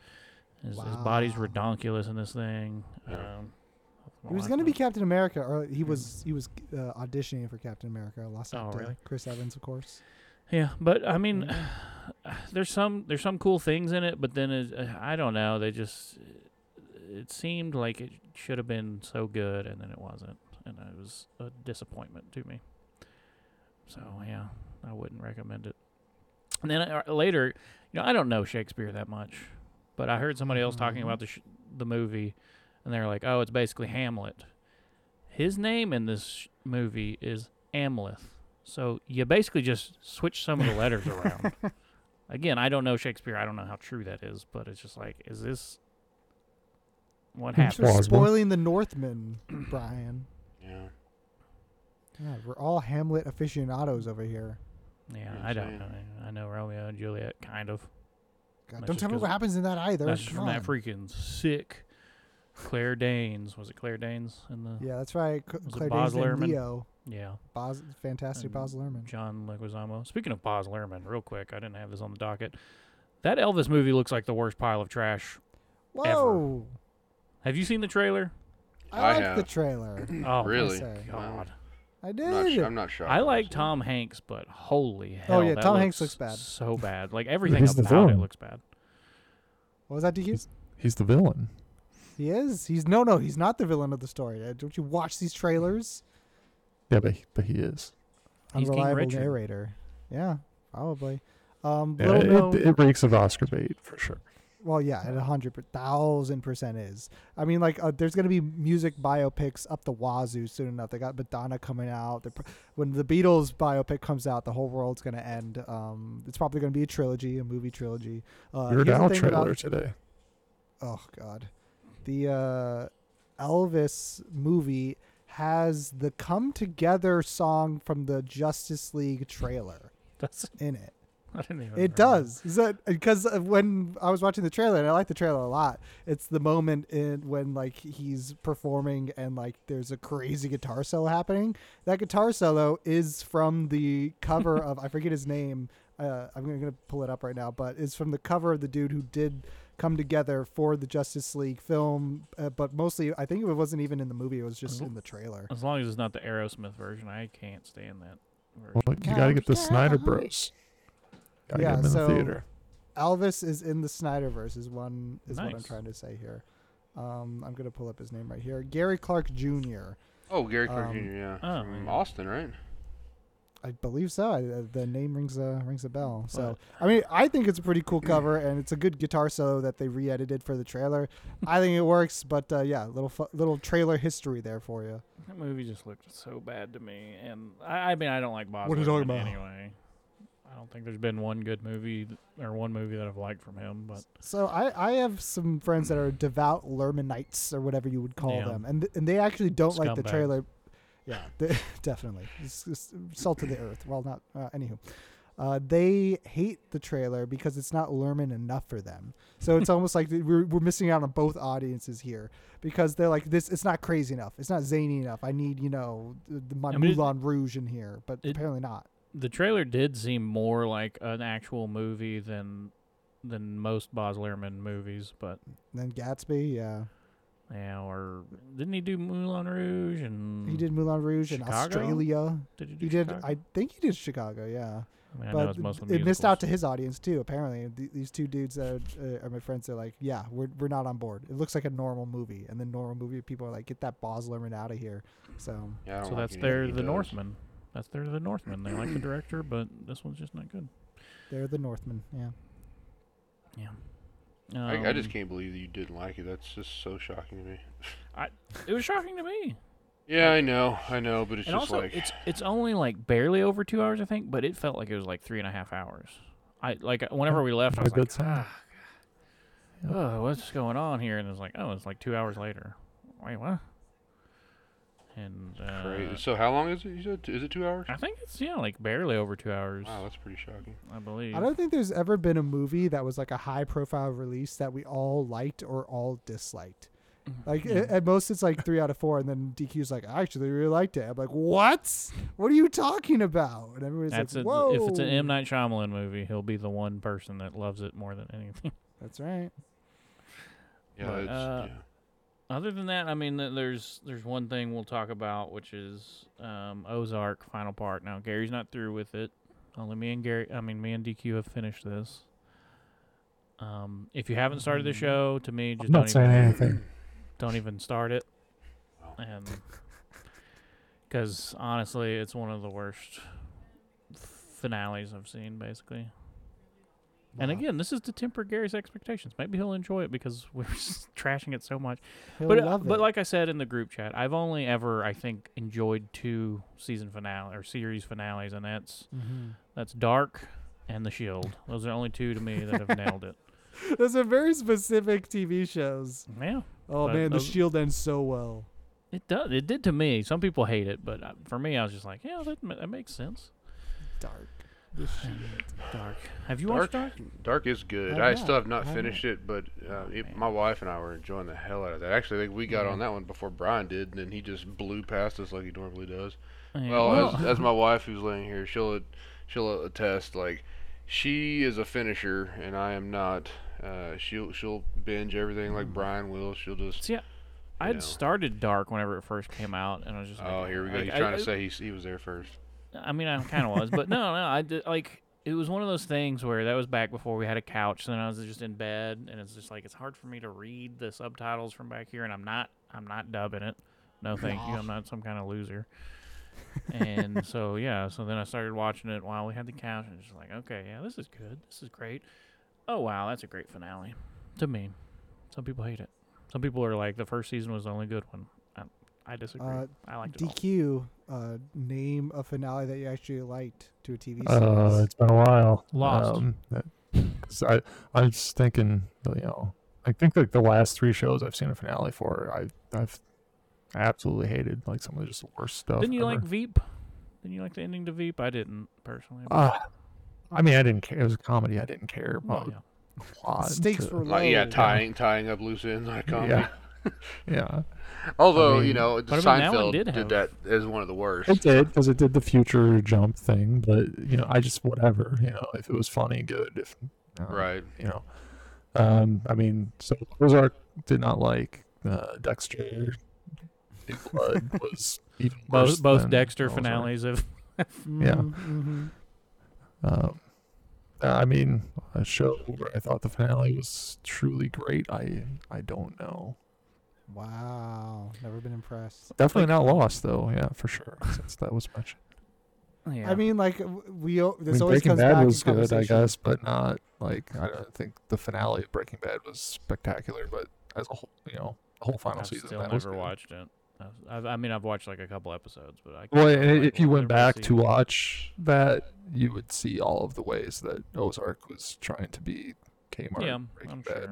His, his body's Wow. redonkulous in this thing. Um, He was gonna be Captain America, or he was he was uh, auditioning for Captain America. Lost Oh, out to really? Chris Evans, of course. Yeah, but I mean, Mm. there's some there's some cool things in it, but then it, uh, I don't know. They just it seemed like it should have been so good, and then it wasn't, and it was a disappointment to me. So yeah, I wouldn't recommend it. And then uh, later, you know, I don't know Shakespeare that much, but I heard somebody else talking Mhm. about the sh- the movie, and they're like, "Oh, it's basically Hamlet." His name in this sh- movie is Amleth. So you basically just switch some of the letters around. Again, I don't know Shakespeare. I don't know how true that is, but it's just like, is this what Thanks happened? for Plausible. spoiling the Northman, Brian. Yeah. Yeah, we're all Hamlet aficionados over here. Yeah, Yeah, I don't know. I know Romeo and Juliet, kind of. God, don't tell me what happens in that either. That's Come from that freaking sick Claire Danes. Was it Claire Danes in the? Yeah, that's right. C- Was Claire Baz Danes and Luhrmann? Leo. Yeah. Baz, fantastic And Baz Luhrmann. John Leguizamo. Speaking of Baz Luhrmann, real quick, I didn't have this on the docket. That Elvis movie looks like the worst pile of trash. Whoa! Have you seen the trailer? I, I like the trailer. Oh, Really? God. I I'm not, did. sh- I'm not sure. I like. Tom Hanks, but holy hell. Oh, yeah, that Tom Hanks looks looks bad. So bad. Like everything He's the about it looks bad. what was that, DQ? He's the villain. He is. He's no, no. He's not the villain of the story. Uh, Don't you watch these trailers? Yeah, but he, but he is. He's Unreliable Richard. narrator. Yeah, probably. Um, Yeah, little known- it, it reeks of Oscar bait for sure. Well, yeah, it a hundred per- thousand percent is. I mean, like, uh, there's gonna be music biopics up the wazoo soon enough. They got Madonna coming out. Pr- when the Beatles biopic comes out, the whole world's gonna end. Um, it's probably gonna be a trilogy, a movie trilogy. Uh, Weird Al trailer about- today. oh God, the uh, Elvis movie has the "Come Together" song from the Justice League trailer That's in it. I didn't even. It does. Is that because when I was watching the trailer, and I like the trailer a lot. It's the moment in when like he's performing and like there's a crazy guitar solo happening. That guitar solo is from the cover of I forget his name. Uh, I'm gonna, gonna pull it up right now, but it's from the cover of the dude who did come together for the Justice League film. Uh, but mostly, I think it wasn't even in the movie; it was just in the trailer. As long as it's not the Aerosmith version, I can't stand that. Version. Well, you gotta get the. Snyder Bros. Gotta Yeah, get in so- the theater. Elvis is in the Snyderverse. Is one is what I'm trying to say here. Um, I'm gonna pull up his name right here. Gary Clark Jr. Oh, Gary Clark Um, Jr. Yeah, oh, from yeah. Austin, right? I believe so. I, uh, the name rings a rings a bell. So But- I mean, I think it's a pretty cool cover, and it's a good guitar solo that they re-edited for the trailer. I think it works, but uh, yeah, little fu- little trailer history there for you. That movie just looked so bad to me, and I, I mean, I don't like Bob. What are you talking about? Anyway, I don't think there's been one good movie th- or one movie that I've liked from him. But So I, I have some friends that are devout Luhrmannites or whatever you would call Yeah. them, and th- and they actually don't like the trailer. Yeah, they, definitely It's just salt to the earth. Well, not uh, anywho. Uh, they hate the trailer because it's not Luhrmann enough for them. So it's almost like we're, we're missing out on both audiences here because they're like this. It's not crazy enough. It's not zany enough. I need you know the, the, my I mean, it- Moulin Rouge in here, but it- apparently not. the trailer did seem more like an actual movie than than most Baz Luhrmann movies. But Then Gatsby, yeah, yeah, or didn't he do Moulin Rouge and he did Moulin Rouge in Chicago? Australia. Did he do He did. Chicago? I think he did Chicago. Yeah. I mean, I know but it's mostly it missed out to his audience too. Apparently, Th- these two dudes that are, uh, are my friends. They're like, "Yeah, we're we're not on board. It looks like a normal movie." And then normal movie people are like, "Get that Baz Luhrmann out of here." So Yeah, I don't So like that's anything their the does. Northman. That's their the Northman. They like the director, but this one's just not good. they're the Northmen. Yeah. Yeah. I, I just Um, can't believe that you didn't like it. That's just so shocking to me. It was shocking to me. Yeah, I know, I know, but it's and just also, like it's it's only like barely over two hours, I think, but it felt like it was like three and a half hours. I like whenever we left, I a was good like, sign. ah, Yep. oh, what's going on here? And it's like, oh, it's like two hours later. Wait, what? And uh, crazy. So how long is it? You said is it two hours? I think it's yeah, like barely over two hours. Wow, that's pretty shocking. I believe. I don't think there's ever been a movie that was like a high profile release that we all liked or all disliked. Like Yeah. at most, it's like three out of four, and then DQ's like, "I actually really liked it." I'm like, "What? What are you talking about?" And everybody's That's like, a, "Whoa!" if it's an M Night Shyamalan movie, he'll be the one person that loves it more than anything. That's right. Yeah, But, it's, uh, yeah. Other than that, I mean, there's there's one thing we'll talk about, which is um, Ozark final part. Now Gary's not through with it. Only me and Gary. I mean, me and DQ have finished this. Um, if you haven't started the Mm. show, to me, just I'm don't saying even, anything. don't even start it. And because honestly, it's one of the worst finales I've seen, basically. And Wow. again, this is to temper Gary's expectations. Maybe he'll enjoy it because we're trashing it so much. He'll but uh, but like I said in the group chat, I've only ever I think enjoyed two season finale or series finales, and that's Mhm. that's Dark and The Shield. Those are the only two to me that have nailed it. Those are very specific TV shows. Yeah, Oh man, The Shield ends so well. it does. It did to me. Some people hate it, but uh, for me, I was just like, yeah, that, that makes sense. Dark. Shield. Dark. Have you Dark, watched Dark? Dark is good. I've I still have not I've finished it, but uh, Oh, it, my wife and I were enjoying the hell out of that. Actually, we got Yeah. on that one before Brian did, and then he just blew past us like he normally does. Yeah, Well, as, as my wife who's laying here, she'll she'll attest. Like, she is a finisher, and I am not. Uh, she'll she'll binge everything like Brian will. She'll just. yeah. I'd know. started Dark whenever it first came out, and I was just like, Oh, here we go. like, He's I- trying I- to say he's, he was there first. I mean, I kind of was, but no, no, I did like it was one of those things where that was back before we had a couch. So then I was just in bed, and it's just like it's hard for me to read the subtitles from back here, and I'm not, I'm not dubbing it. No, thank you. I'm not some kind of loser. and so yeah, so then I started watching it while we had the couch, and just like, okay, yeah, this is good. This is great. Oh wow, that's a great finale. To me, some people hate it. Some people are like the first season was the only good one. I, I disagree. Uh, I liked it all. DQ. Uh, name a finale that you actually liked to a TV Uh, series. it's been a while. Lost. Um, that- 'cause I I was thinking, you know, I think like the last three shows I've seen a finale for, I I've absolutely hated like some of the just worst stuff. Didn't you like. Veep? Didn't you like the ending to Veep? I didn't personally. but- Uh, I mean, I didn't care. It was a comedy. I didn't care well, about yeah. Stakes to- were Like, yeah, low. tying tying up loose ends on a comedy. Yeah. Yeah, Although I you know, I mean, that one Seinfeld did did, that as one of the worst. it did because it did the future jump thing. But you know, I just whatever. You know, if it was funny, good. If uh, Right. you know, um, I mean, so Ozark did not like uh, Dexter. Big Blood was even worse Both both than Dexter Ozark. finales have. yeah. Mhm, mhm. Um, I mean, a show where I thought the finale was truly great. I I don't know. Wow. Never been impressed. Definitely not lost though. Yeah, for sure. Since that was mentioned. Yeah. I mean, like we. o- I This mean, always Breaking comes Bad back was in good, I guess, but not like I don't think the finale of Breaking Bad was spectacular. But as a whole, you know, the whole final I've season still that was never good. watched it. I've, I've, mean, I've watched like a couple episodes, but I. Well, can't and remember, if you went back to sees. watch that, you would see all of the ways that Ozark was trying to be Kmart. yeah, Breaking I'm Bad.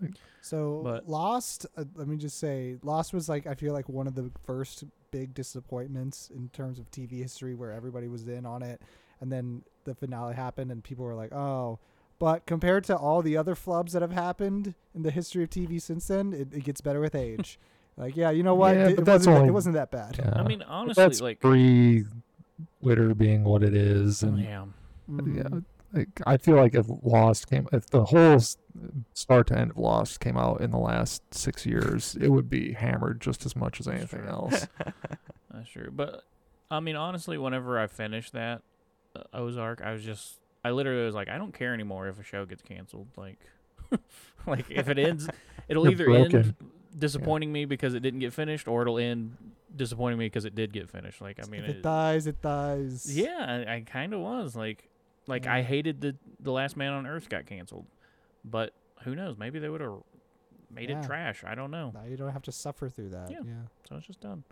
sure. So But- Lost, uh, let me just say, Lost was like I feel like one of the first big disappointments in terms of TV history where everybody was in on it, and then the finale happened and people were like, oh. But compared to all the other flubs that have happened in the history of TV since then, it, it gets better with age. like, yeah, you know what? Yeah, it, but it that's wasn't that, only- it wasn't that bad. Yeah. I mean, honestly, that's like, pre Twitter being what it is, and yeah, Mhm. yeah, like I feel like if Lost came, if the whole s- start to end of Lost came out in the last six years, it would be hammered just as much as anything true. else. that's true. But I mean, honestly, whenever I finished that uh, Ozark, I was just, I literally was like, I don't care anymore if a show gets canceled. Like, like if it ends, it'll You're either end broken. disappointing me because it didn't get finished, or it'll end disappointing me because it did get finished. Like, I mean, if it it- dies, it dies. Yeah, I, I kind of was like, like I hated the the Last Man on Earth got canceled, but who knows? Maybe they would have made Yeah. it trash. I don't know. Now you don't have to suffer through that. Yeah. yeah. So it's just done.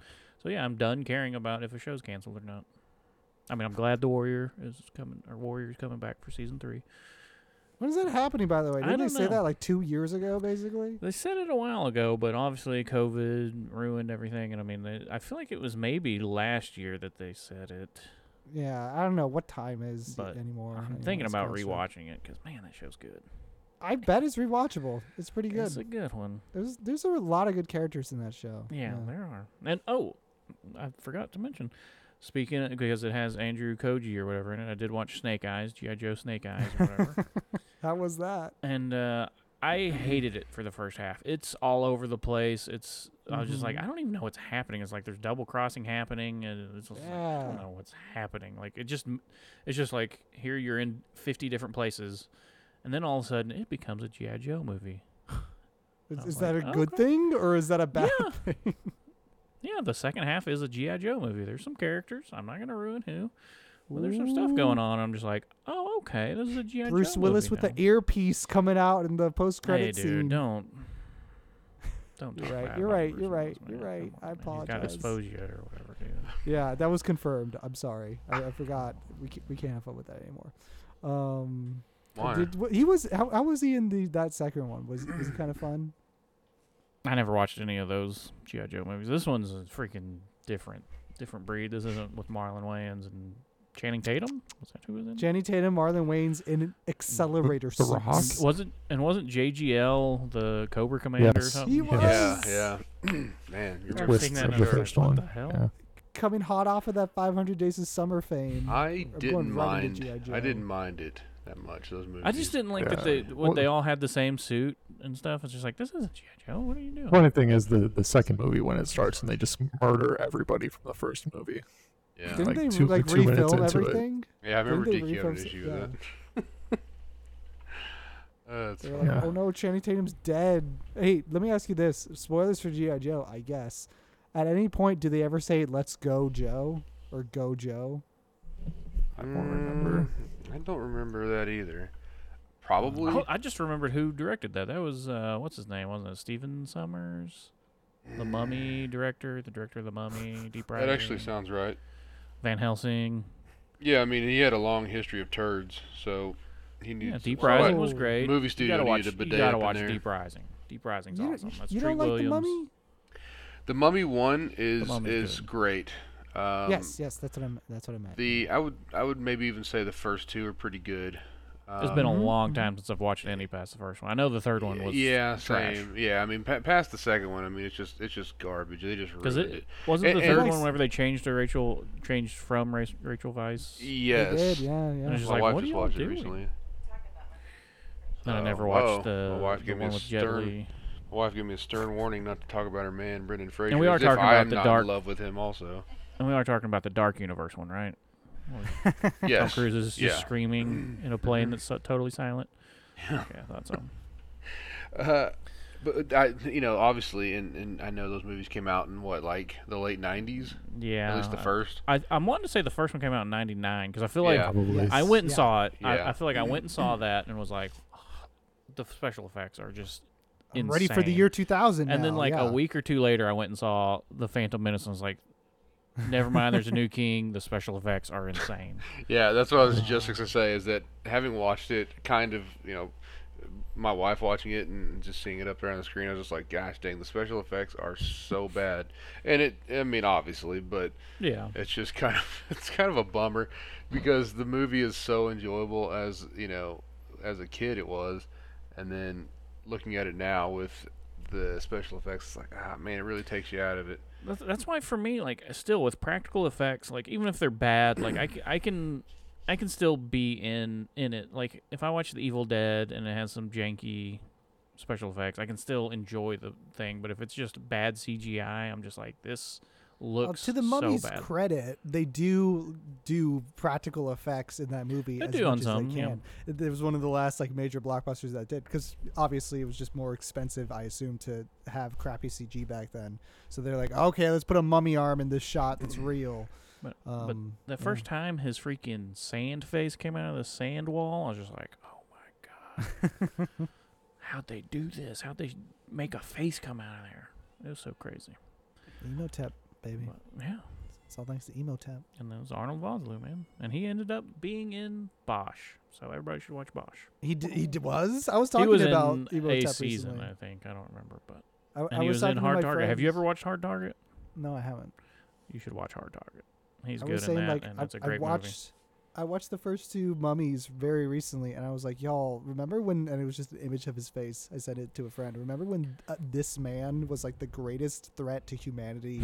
So yeah, I'm done caring about if a show's canceled or not. I mean, I'm glad the Warrior is coming or Warrior's coming back for season three. When is that happening, by the way? Didn't they say know. that like two years ago, basically? They said it a while ago, but obviously COVID ruined everything. And I mean, they, I feel like it was maybe last year that they said it. Yeah, I don't know what time is But anymore. I'm anymore, thinking about rewatching it because man, that show's good. I bet it's rewatchable. It's pretty good. It's a good one. There's there's a lot of good characters in that show. Yeah, there are. And oh, I forgot to mention. Speaking of, because it has Andrew Koji or whatever in it, I did watch Snake Eyes, GI Joe Snake Eyes or whatever, How was that? and uh, I hated it for the first half. It's all over the place. It's I was just like, Mhm. I don't even know what's happening. It's like there's double crossing happening, and it's just like, I don't know what's happening. Like it just, it's just like here you're in 50 different places, and then all of a sudden it becomes a GI Joe movie. Is, is like, that a good okay. thing or is that a bad Yeah. thing? Yeah, the second half is a GI Joe movie. There's some characters. I'm not gonna ruin who. But there's some stuff going on. I'm just like, oh, okay, this is a GI Joe. Bruce Joe Willis with now. the earpiece coming out in the post Hey, credit dude, scene. don't. Don't You're right, you're right, Bruce you're right, Willis, you're right. I man. He's got apologize. exposure or whatever, dude. Yeah, that was confirmed. I'm sorry. I, I forgot. We can't, we can't have fun with that anymore. Um, Why? did, wh- he was how, how was he in the that second one? Was was he kind of fun? I never watched any of those GI Joe movies. This one's a freaking different, different breed. This isn't with Marlon Wayans and Channing Tatum. Was that who was in? it? Channing Tatum, Marlon Wayans in an accelerator The suit. Rock? wasn't and wasn't JGL the Cobra Commander or something? He Yeah. was. Yeah, yeah. Man, you're Remember Twist that of the I was like, first what one. the hell? Yeah. coming hot off of that 500 Days of Summer fame. I didn't mind. G.I. I didn't mind it that much. Those movies. I just didn't like that they what Well- they all had the same suit and stuff. It's just like this isn't GI Joe. What are you doing? Funny thing is the the second movie when it starts and they just murder everybody from the first movie. Yeah, Didn't like they two- like two minutes refilm into it. everything? yeah. I remember Didn't they DQ had an refilm issue with that. uh, that's They're funny. like, Yeah. oh no, Channing Tatum's dead. Hey, let me ask you this: spoilers for GI Joe, I guess. At any point, do they ever say "Let's go, Joe" or "Go, Joe"? I don't remember. Mm, I don't remember that either. Probably. Oh, I just remembered who directed that. That was uh, what's his name? Wasn't it Stephen Sommers? The Mummy director, the director of the Mummy, Deep Rising. that actually sounds right. Van Helsing. Yeah, I mean he had a long history of turds, so he needed. Yeah, Deep so Rising what- was great. Movie you studio gotta watch. needed a You bidet gotta watch there. Deep Rising. Deep Rising's You, awesome. That's you Treat don't like Williams. the Mummy? The Mummy one is Mummy's is good. great. Um, yes, yes, that's what I'm. That's what I meant. The I would I would maybe even say the first two are pretty good. It's been a Mhm, long mhm. time since I've watched any past the first one. I know the third one was yeah, trash. same. Yeah, I mean pa- past the second one, I mean it's just it's just garbage. They just Because ruined it, it. wasn't And- the third one whenever they changed to Rachel, changed from Rachel Weisz. Yes. They did, yeah, And yeah. it's just My like, wife what are just y'all watched it doing? recently. Then I Oh, never whoa. watched the, My wife the gave me one a with Jet stern- Li. My wife gave me a stern warning not to talk about her man, Brendan Fraser. And we are as if talking I about am the not dark- in love with him also. And we are talking about the Dark Universe one, right? Where Tom Yes. Cruise is just Yeah. screaming in a plane that's so, totally silent. Okay, I thought so. Uh, but I, you know, obviously, and, and I know those movies came out in what, like the late '90s, Yeah. at least the first. I, I'm wanting to say the first one came out in '99 because I feel like Yeah. Probably. I went and Yeah. saw it. I, Yeah. I feel like I went and saw that and was like, the special effects are just I'm ready for the year 2000. And then now, like yeah. a week or two later, I went and saw the Phantom Menace and was like, never mind. There's a new king. The special effects are insane. Yeah, that's what I was just going to say. Is that having watched it, kind of, you know, my wife watching it and just seeing it up there on the screen, I was just like, gosh dang, the special effects are so bad. And it, I mean, obviously, but Yeah. it's just kind of, it's kind of a bummer because the movie is so enjoyable as you know, as a kid it was, and then looking at it now with the special effects, it's like, ah, man, it really takes you out of it. That's, why for me, like, still with practical effects, like even if they're bad, like I can, I can still be in in it. Like if I watch The Evil Dead and it has some janky special effects, I can still enjoy the thing. But if it's just bad CGI, I'm just like this Looks to the so mummy's bad. credit, they do do practical effects in that movie They as do much on as some, they can. It, it was one of the last like major blockbusters that did because obviously it was just more expensive, I assume, to have crappy CG back then. So they're like, okay, let's put a mummy arm in this shot that's real. But, Um, but the yeah. first time his freaking sand face came out of the sand wall, I was just like, oh my god, how'd they do this? How'd they make a face come out of there? It was so crazy. Imhotep, baby. Yeah. It's all thanks to Imhotep. And that was Arnold Vosloo, man. And he ended up being in Bosch. So everybody should watch Bosch. He d- he d- was. I was He talking was about in Imhotep a season, recently. I think. I don't remember, but I, and I he was, was in Hard Target. Have you ever watched Hard Target? No, I haven't. You should watch Hard Target. He's I good in saying that, like and I, that's a I great watched movie. I watched the first two mummies very recently, and I was like, "Y'all remember when?" And it was just an image of his face. I sent it to a friend. Remember when uh, this man was like the greatest threat to humanity,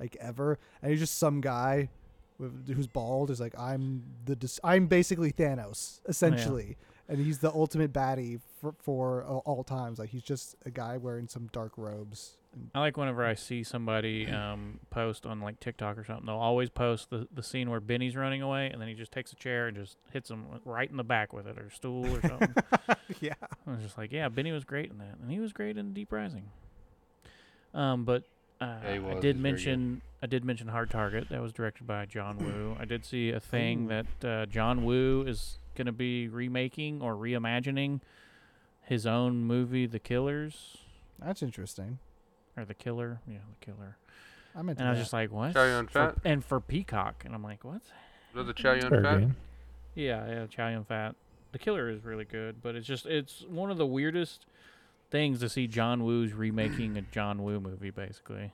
like ever? And he's just some guy with, who's bald. Is like, "I'm the dis- I'm basically Thanos, essentially." and he's the ultimate baddie for, for all, all times. Like he's just a guy wearing some dark robes. I like whenever I see somebody um, post on like TikTok or something. They'll always post the, the scene where Benny's running away, and then he just takes a chair and just hits him right in the back with it, or a stool or something. yeah, I was just like, yeah, Benny was great in that, and he was great in Deep Rising. Um, but uh, Yeah, he was. I did very mention I did mention Hard Target. That was directed by John Woo. I did see a thing that uh, John Woo is going to be remaking or reimagining his own movie, The Killers, that's interesting. or The Killer. Yeah, The Killer. I'm into And I was just like, what? Chow Yun For- Fat? and for Peacock, and I'm like, what? Was the Chow Yun Fat? Yeah, yeah, Chow Yun Fat. The Killer is really good, but it's just it's one of the weirdest things to see John Woo's remaking a John Woo movie, basically.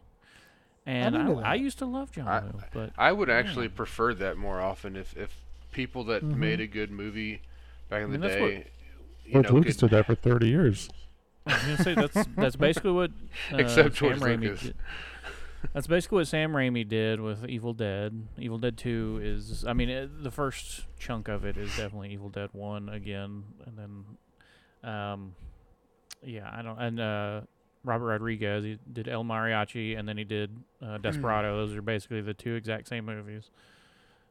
And into I, I used to love John I- Woo, but I would Yeah. actually prefer that more often if, if people that Mhm. made a good movie back in I mean, the that's what- day, you George know, Lucas could, did that for 30 years. I was gonna say that's that's basically what uh, Except Sam George Raimi Lucas. did. That's basically what Sam Raimi did with Evil Dead. Evil Dead Two is, I mean, it, the first chunk of it is definitely Evil Dead One again, and then, um, yeah, I don't, and uh, Robert Rodriguez he did El Mariachi, and then he did uh, Desperado. Those are basically the two exact same movies.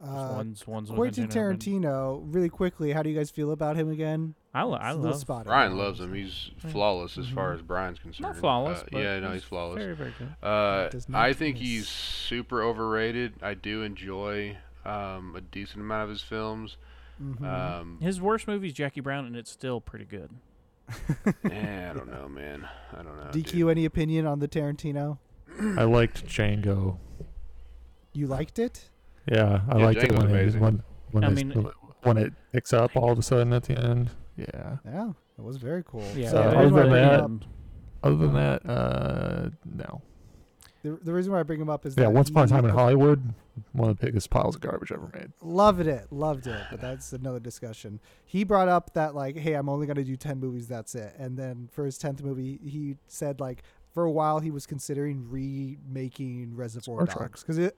Just Uh, one's one's with Quentin Angelo Bad- Tarantino, really quickly, how do you guys feel about him again? I, lo- I It's a little love spotty. Brian loves him. He's flawless as far Mhm. as Brian's concerned. not flawless, Uh, but yeah, no, he's flawless. Very very good. Uh, Does not I think miss. he's super overrated. I do enjoy um, a decent amount of his films. Mhm. Um, His worst movie is Jackie Brown, and it's still pretty good. Eh, I don't know, man. I don't know. DQ, dude. any opinion on the Tarantino? I liked Django. You liked it? Yeah, I Yeah, liked it Django's when it, amazing. when when, I they- mean- when it picks up all of a sudden at the end. Yeah. Yeah, it was very cool. Yeah, So, the other reason why than that- Other than that, uh, no. The, the reason why I bring him up is Yeah, that Once Upon a Time in Hollywood, one of the biggest piles of garbage ever made. Loved it, loved it, but that's another discussion. He brought up that like, hey, I'm only gonna do ten movies, that's it. And then for his tenth movie, he said like, for a while he was considering remaking Reservoir Star Dogs because it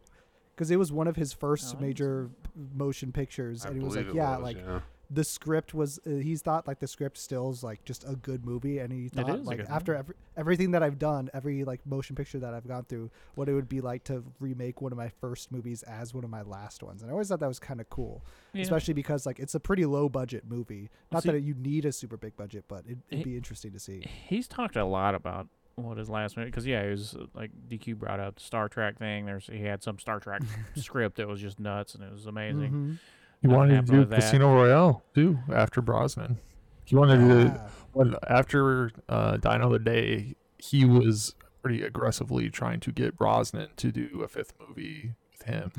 because it was one of his oh, first Oh, major motion pictures, I and he was like, it yeah, was, like yeah. The script was uh, he's thought like the script still is like just a good movie and he thought like after every, everything that I've done every like motion picture that I've gone through what it would be like to remake one of my first movies as one of my last ones and I always thought that was kind of cool yeah. especially because like it's a pretty low budget movie not See- that you need a super big budget but it, it'd He- be interesting to see he's talked a lot about what his last minute because yeah, he was uh, like DQ brought up the Star Trek thing. There's he had some Star Trek script that was just nuts and it was amazing. Mhm. He wanted to do. Casino Royale too after Brosnan. He wanted to Yeah. when after uh, Die Another Day, he was pretty aggressively trying to get Brosnan to do a fifth movie with him,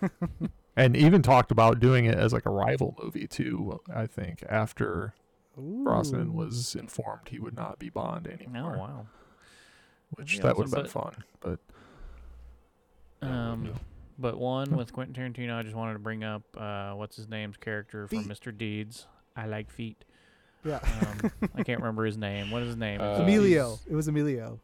and even talked about doing it as like a rival movie too. I think after Brosnan was informed he would not be Bond Oh anymore, wow. which Yeah, that would have been fun. But Um, no. But one with Quentin Tarantino, I just wanted to bring up uh, what's his name's character from Feet. Mr. Deeds. I like feet. yeah Um, I can't remember his name. What is his name? Uh, Emilio it was Emilio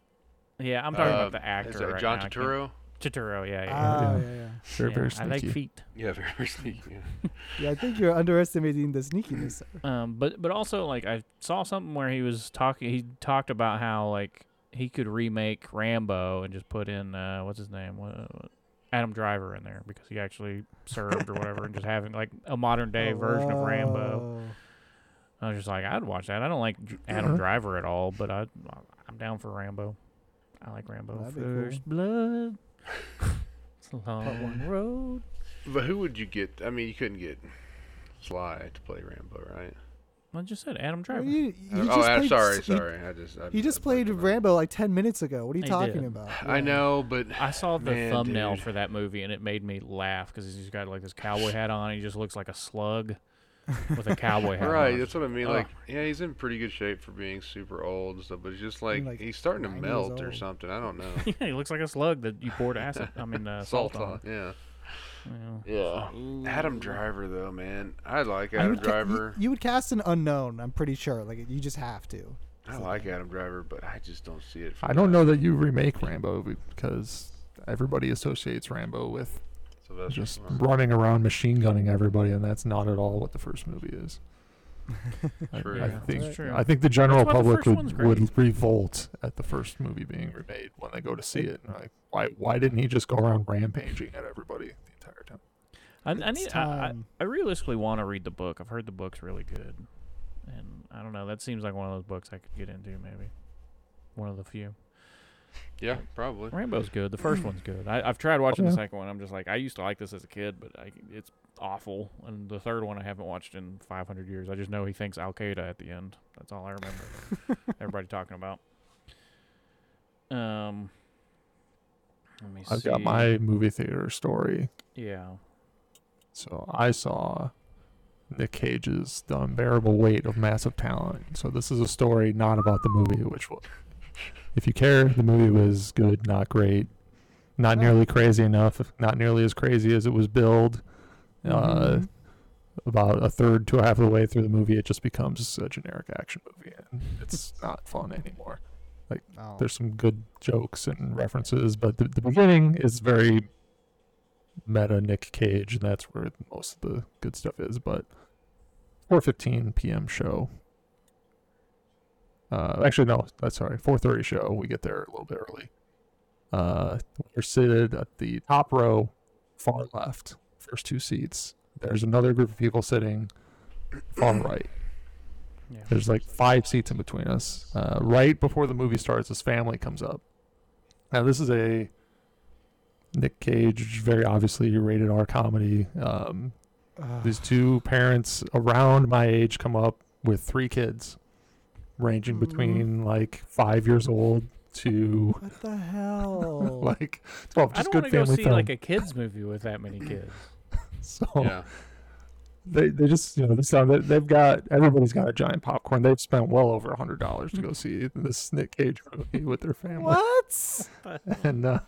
Yeah, I'm talking Uh, about the actor. Is that right John now. I Turturro? Turturro, yeah, yeah. ah yeah. yeah yeah very yeah, very I like sneaky. feet. Yeah, very sneaky. yeah. yeah I think you're underestimating the sneakiness. Um, but but also like I saw something where he was talking. He talked about how like he could remake Rambo and just put in uh, what's his name, uh, Adam Driver in there because he actually served or whatever, and just having like a modern day version of Rambo. I was just like, I'd watch that. I don't like Adam Uh-huh. Driver at all, but I I'm down for Rambo. I like Rambo. That'd be cool. First blood. it's a long road. But who would you get? I mean, you couldn't get Sly to play Rambo, right? I just said Adam Well, Driver. you- you oh, just I'm played- sorry, he- sorry. I just I, He just I played blanked. Rambo like ten minutes ago. What are you He talking did. about? I know, but I saw the Man, thumbnail dude. for that movie and it made me laugh because he's got like this cowboy hat on. He just looks like a slug with a cowboy hat right, on. that's what I mean. Ugh. Like, yeah, he's in pretty good shape for being super old and stuff, but he's just like, like, he's starting to melt or something. I don't know. yeah, he looks like a slug that you poured acid. I mean, uh, salt, Salt on. on, yeah. Yeah. Yeah. Adam Driver though, man. I like You Adam would ca- you- Driver. you would cast an unknown. I'm pretty sure. Like you just have to. I like Adam Driver, but I just don't see it. For I don't know that you remake Rambo because everybody associates Rambo with Sylvester just Stallone. running around machine gunning everybody, and that's not at all what the first movie is. I- True. I, Yeah, think that's true. I think the general why the public would, would revolt at the first movie being remade when they go to see it. And like, why why didn't he just go around rampaging at everybody the entire time? I, I need. I, I. I realistically want to read the book. I've heard the book's really good, and I don't know. That seems like one of those books I could get into. Maybe one of the few. Yeah, probably. Rambo's good. The first one's good. I, I've tried watching yeah. the second one. I'm just like, I used to like this as a kid, but I, it's awful. And the third one I haven't watched in 500 years. I just know he thinks Al Qaeda at the end. That's all I remember. Everybody talking about. Um, let me I've see. got my movie theater story. yeah. So I saw Nick Cage's The Unbearable Weight of Massive Talent. So this is a story not about the movie, which will, if you care, the movie was good, not great, not nearly crazy enough, not nearly as crazy as it was billed. Uh, Mhm. about a third to a half of the way through the movie, it just becomes a generic action movie, and it's not fun anymore. Oh. There's some good jokes and references, but the, the beginning is very meta Nick Cage, and that's where most of the good stuff is. But 4:15 p.m. show. Uh, actually, no, that's sorry. 4:30 show. We get there a little bit early. Uh, we're seated at the top row, far left, first two seats. There's another group of people sitting far right. Yeah. There's like five seats in between us. Uh, right before the movie starts, this family comes up. Now, this is a Nick Cage, very obviously rated R comedy. Um, Ugh. these two parents around my age come up with three kids, ranging Mhm. between like five years old to what the hell? like 12. I Just don't good want to go family see film. like a kids movie with that many kids. so Yeah. they they just you know this sound they, they've got everybody's got a giant popcorn. They've spent well over a hundred dollars to go see this Nick Cage movie with their family. what? and uh,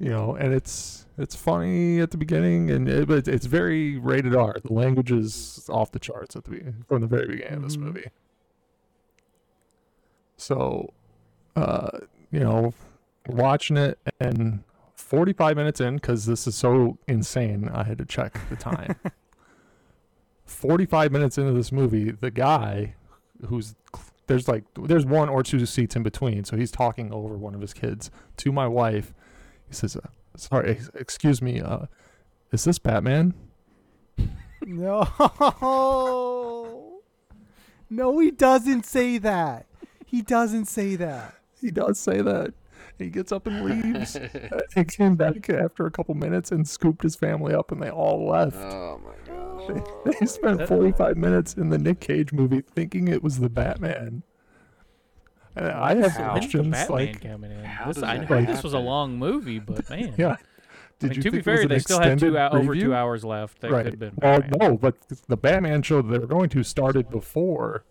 you know, and it's it's funny at the beginning, and it, but it's, very rated R. The language is off the charts at the from the very beginning of this Mhm. movie. So, uh, you know, watching it, and forty five minutes in, because this is so insane, I had to check the time. forty five minutes into this movie, the guy who's there's like there's one or two seats in between so he's talking over one of his kids to my wife he says uh, sorry ex- excuse me uh is this batman No. No, he doesn't say that. He doesn't say that. he does say that he gets up and leaves he came back after a couple minutes and scooped his family up and they all left oh my gosh. they, they spent 45 minutes in the nick cage movie thinking it was the batman and i have How? The questions Batman like coming in? how This, I that heard this was a long movie, but man. yeah I did mean, you to be think it was fair, they still had two extended hou- over two hours left. That right. could have been. well, Batman. no, but the Batman show they were going to started before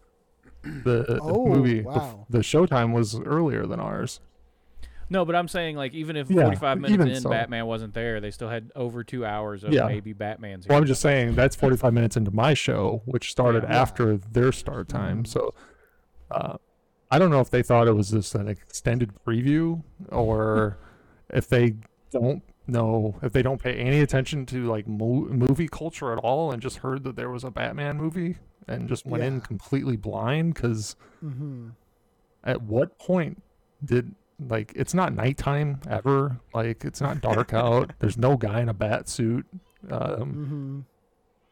the Oh, movie. The- wow. The, showtime was earlier than ours. No, but I'm saying like even if Yeah, 45 minutes in so. Batman wasn't there, they still had over two hours of Yeah. maybe Batman's. Well, I'm just saying that's 45 minutes into my show, which started Yeah. after their start time. Mhm. So, uh, I don't know if they thought it was just an extended preview or if they don't know if they don't pay any attention to like mo- movie culture at all and just heard that there was a Batman movie and just went in completely blind because Mm-hmm. at what point did like it's not nighttime ever like it's not dark out there's no guy in a bat suit um Mm-hmm.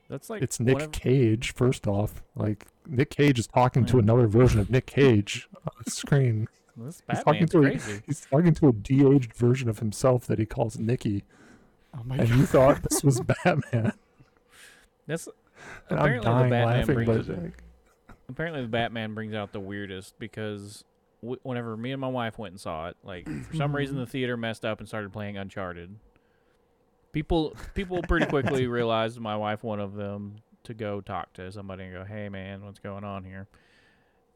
That's like it's nick whenever- cage first off. Like nick cage is talking to another version of nick cage on the screen. This he's talking Batman's to a, he's talking to a de-aged version of himself that he calls nicky. Oh my and god. you thought this was batman. That's and i'm Apparently the Batman laughing brings but like, apparently the Batman brings out the weirdest because w- whenever me and my wife went and saw it, like for some reason the theater messed up and started playing Uncharted. People people pretty quickly realized my wife one of them to go talk to somebody and go, "Hey man, what's going on here?"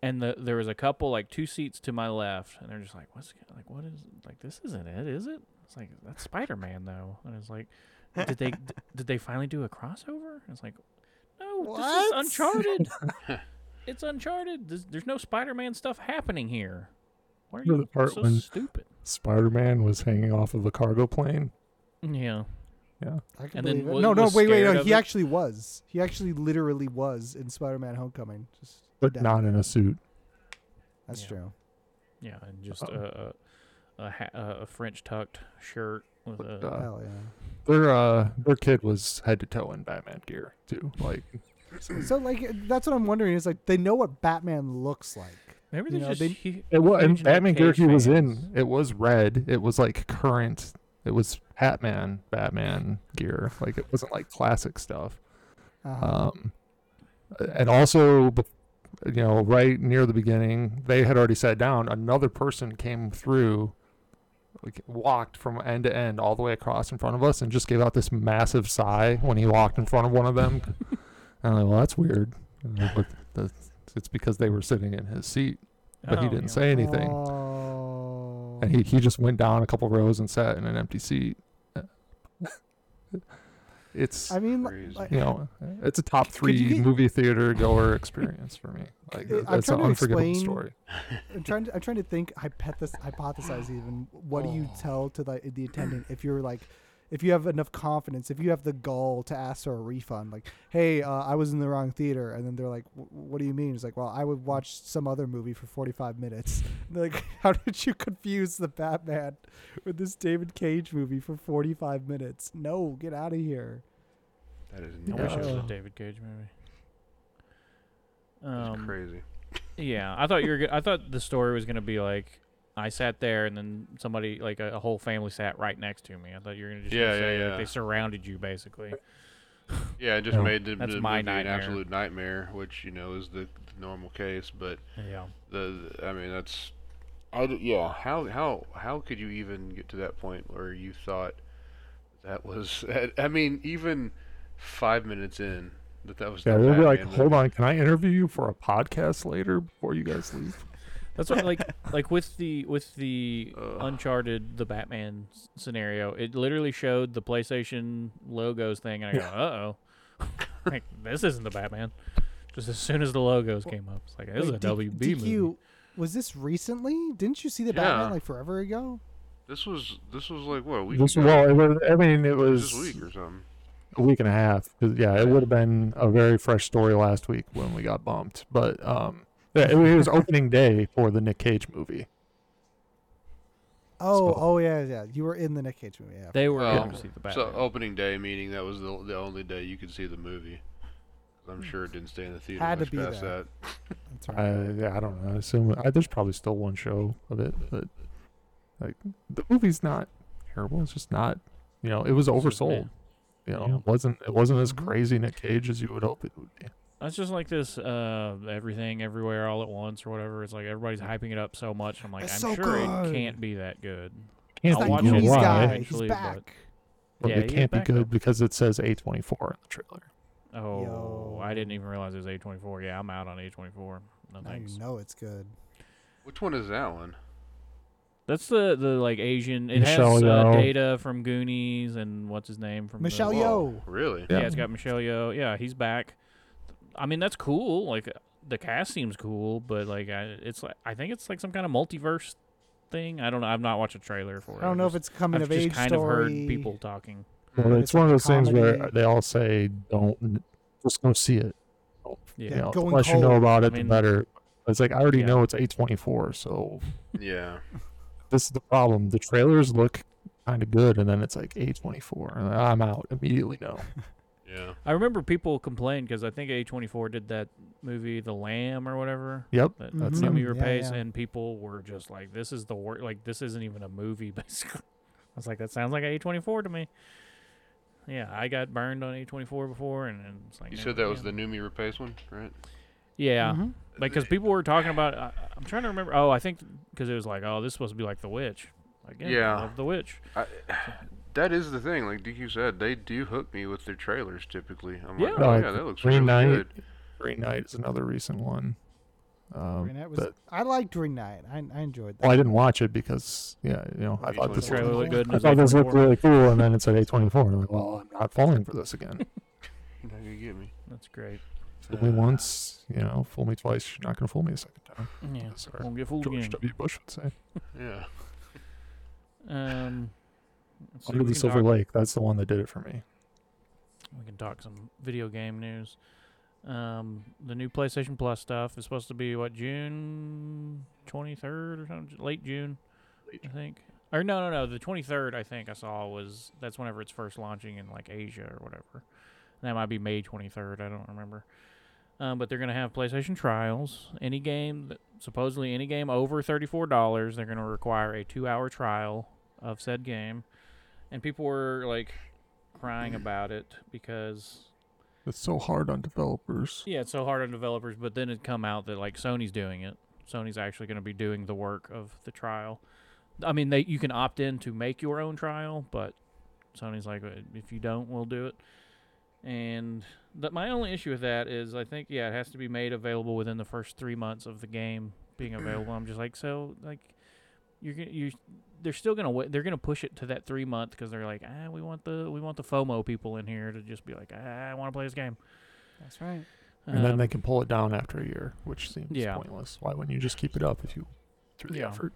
And the, there was a couple like two seats to my left, and they're just like, "What's like what is like this isn't it, is it?" It's like that's Spider Man though, and it's like, did they d- did they finally do a crossover? It's like, no, What? this is Uncharted. it's Uncharted. There's, there's no Spider Man stuff happening here. Why are Remember you the part so when- stupid? spider-man was hanging off of a cargo plane Yeah, Yeah. I can And then believe it. No, no, wait, wait, no. He it? actually was. He actually literally was in Spider-Man: Homecoming. Just But down. not in a suit. That's Yeah. true. Yeah, and just Uh-oh. a a, a, ha- French tucked shirt with But, a. uh, Hell yeah. Their uh their kid was head to toe in Batman gear too. Like So like that's what I'm wondering is like they know what Batman looks like. Maybe you they know, just they- hu- it was and Batman gear he was in. It was red. It was like current. It was Batman Batman gear. Like it wasn't like classic stuff. Uh-huh. Um, and also, you know, right near the beginning, they had already sat down. Another person came through, like walked from end to end all the way across in front of us, and just gave out this massive sigh when he walked in front of one of them. and I'm like, well, that's weird. And like, "But that's, it's because they were sitting in his seat, but he Oh, didn't yeah. say anything. Oh. And he, he just went down a couple rows and sat in an empty seat. It's I mean, Crazy. like, you know, it's a top three get- movie theater goer experience for me. Like that's an unforgettable explain- story. I'm trying to I'm trying to think hypothesis hypothesize even what do you Oh. tell to the the attendant if you're like if you have enough confidence if you have the gall to ask for a refund like hey uh, I was in the wrong theater and then they're like "Wh- what do you mean it's like well I would watch some other movie for 45 minutes like how did you confuse the Batman with this David Cage movie for 45 minutes no get out of here That is no. I wish it was a. David Cage movie. That's Um, crazy. Yeah, I thought you were. go- I thought the story was gonna be like I sat there and then somebody like a, a whole family sat right next to me. I thought you were gonna just Yeah, gonna yeah, say yeah. like they surrounded you basically. Yeah, it just Yeah. made the, That's the my movie an absolute nightmare, which you know is the, the normal case. But Yeah. the, I mean, that's, I d- yeah. How how how could you even get to that point where you thought that was? I mean, even five minutes in, that that was. Yeah, the they'll be like, hold on, can I interview you for a podcast later before you guys leave? That's what like like with the with the Ugh. Uncharted the Batman s- scenario. It literally showed the PlayStation logos thing, and I go, uh oh, like this isn't the Batman. Just as soon as the logos came up, it's like this is a Wait, D- WB DQ, movie. was this recently didn't you see the Yeah. Batman like forever ago This was this was like what a week This, ago? well, it was, I mean, it It was was this week or something. a week and a half. 'cause, yeah, it would have been a very fresh story last week when we got bumped. But um, yeah, it, it was opening day for the Nick Cage movie. Oh, So- oh yeah, yeah. You were in the Nick Cage movie. Yeah. They were Well, going to see the So opening day meaning that was the the only day you could see the movie. I'm sure it didn't stay in the theater Had to much be past there. that. That's right. I, yeah, I don't know. I assume I, there's probably still one show of it, but like the movie's not terrible. It's just not, you know, it was It's just, oversold. You know, Yeah. it wasn't it wasn't as Mhm. crazy Nick Cage as you would hope it would be. That's just like this uh, everything everywhere all at once or whatever. It's like everybody's hyping it up so much. I'm like, It's I'm so sure good. it can't be that good. Can't I'll That be watch good. it Why? guy, eventually, he's but- back. But Yeah, it he can't be back, though. good because it says A24 in the trailer. Oh, I didn't even realize it was A24. Yeah, I'm out on A24. No Now thanks. you know it's good. Which one is that one? That's the the like Asian. It Michelle has uh, Yeoh. Data from Goonies and what's his name from the- Michelle Whoa, Yeoh. Really? Yeah. Yeah. it's got Michelle Yeoh. Yeah, he's back. I mean, that's cool. Like the cast seems cool, but like I, it's like I think it's like some kind of multiverse thing. I don't know. I've not watched a trailer for it. I don't know if just- it's coming I've of just age kind story. of heard people talking. Well, It's it's one of like a those things where they all say, "Don't just go see it." Yeah. You know, the going less you know cold. about I it, the better. It's like I already Yeah. know it's A24, so Yeah. this is the problem. The trailers look kind of good, and then it's like A24, and I'm out immediately. No, Yeah. I remember people complained because I think A24 did that movie, The Lamb or whatever. yep, That that's Mhm. them. Noomi Yeah, Rapace, yeah. and people were just like, "This is the worst. Like, this isn't even a movie." Basically, I was like, "That sounds like A24 to me." Yeah, I got burned on A24 before, and, and it's like You never said that was the again. Noomi Rapace one, right? yeah, Mhm. because people were talking about. I, I'm trying to remember. Oh, I think because it was like, "Oh, this is supposed to be like The Witch." Like, yeah, Yeah. I love The Witch. I, that is the thing. Like DQ said, they do hook me with their trailers typically. I'm like, Yeah. oh Like yeah, that looks Green really Knight. good. Green Knight is another recent one. Um, Green Knight was, but- I liked Green Knight. I, I enjoyed that. well, I didn't watch it because yeah, you know, I A24. thought this The trailer looked, looked good. I thought was this looked really cool, and then it said A24, and I'm like, well, I'm not falling for this again. You're not gonna get me. That's great. fool me once, you know, fool me twice. You're not gonna fool me a second time. Yeah, Sorry. won't get fooled George again. W. Bush would say. Yeah. Um, Let's Under the Silver talk- Lake, that's the one that did it for me. We can talk some video game news. Um, the new PlayStation Plus stuff is supposed to be what June twenty third or something, late June, I think. Or no, no, no. The twenty third, I think I saw was that's whenever it's first launching in like Asia or whatever. That might be May twenty third. I don't remember. Um, but they're gonna have PlayStation trials. Any game, that, supposedly any game over thirty four dollars, they're gonna require a two hour trial of said game. And people were like crying about it because It's so hard on developers. yeah, it's so hard on developers. But then it come out that like Sony's doing it. Sony's actually going to be doing the work of the trial. I mean, they you can opt in to make your own trial, but Sony's like, "Uh, if you don't, we'll do it. And that my only issue with that is, I think yeah, it has to be made available within the first three months of the game being available. I'm just like, so like, you're gonna you. They're still gonna wait. They're gonna push it to that three month because they're like, ah, we want the we want the FOMO people in here to just be like, ah, I want to play this game. That's right. And then Um, they can pull it down after a year, which seems Yeah. pointless. Why wouldn't you just keep it up if you through the Yeah. effort?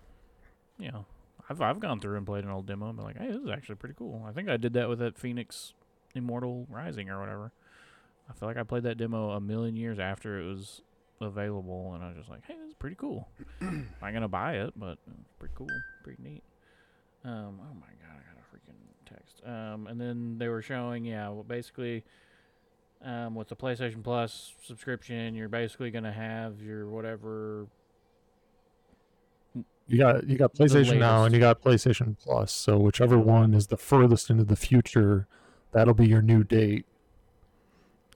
Yeah, I've I've gone through and played an old demo and been like, hey, this is actually pretty cool. I think I did that with that Phoenix Immortal Rising or whatever. I feel like I played that demo a million years after it was available, and I was just like, hey, this is pretty cool. I'm not gonna buy it, but it's pretty cool, pretty neat. Um, oh my god, I got a freaking text. Um, and then they were showing, yeah, well, basically. Um, with the PlayStation Plus subscription, you're basically gonna have your whatever You got you got PlayStation now and you got PlayStation Plus. So whichever one is the furthest into the future, that'll be your new date,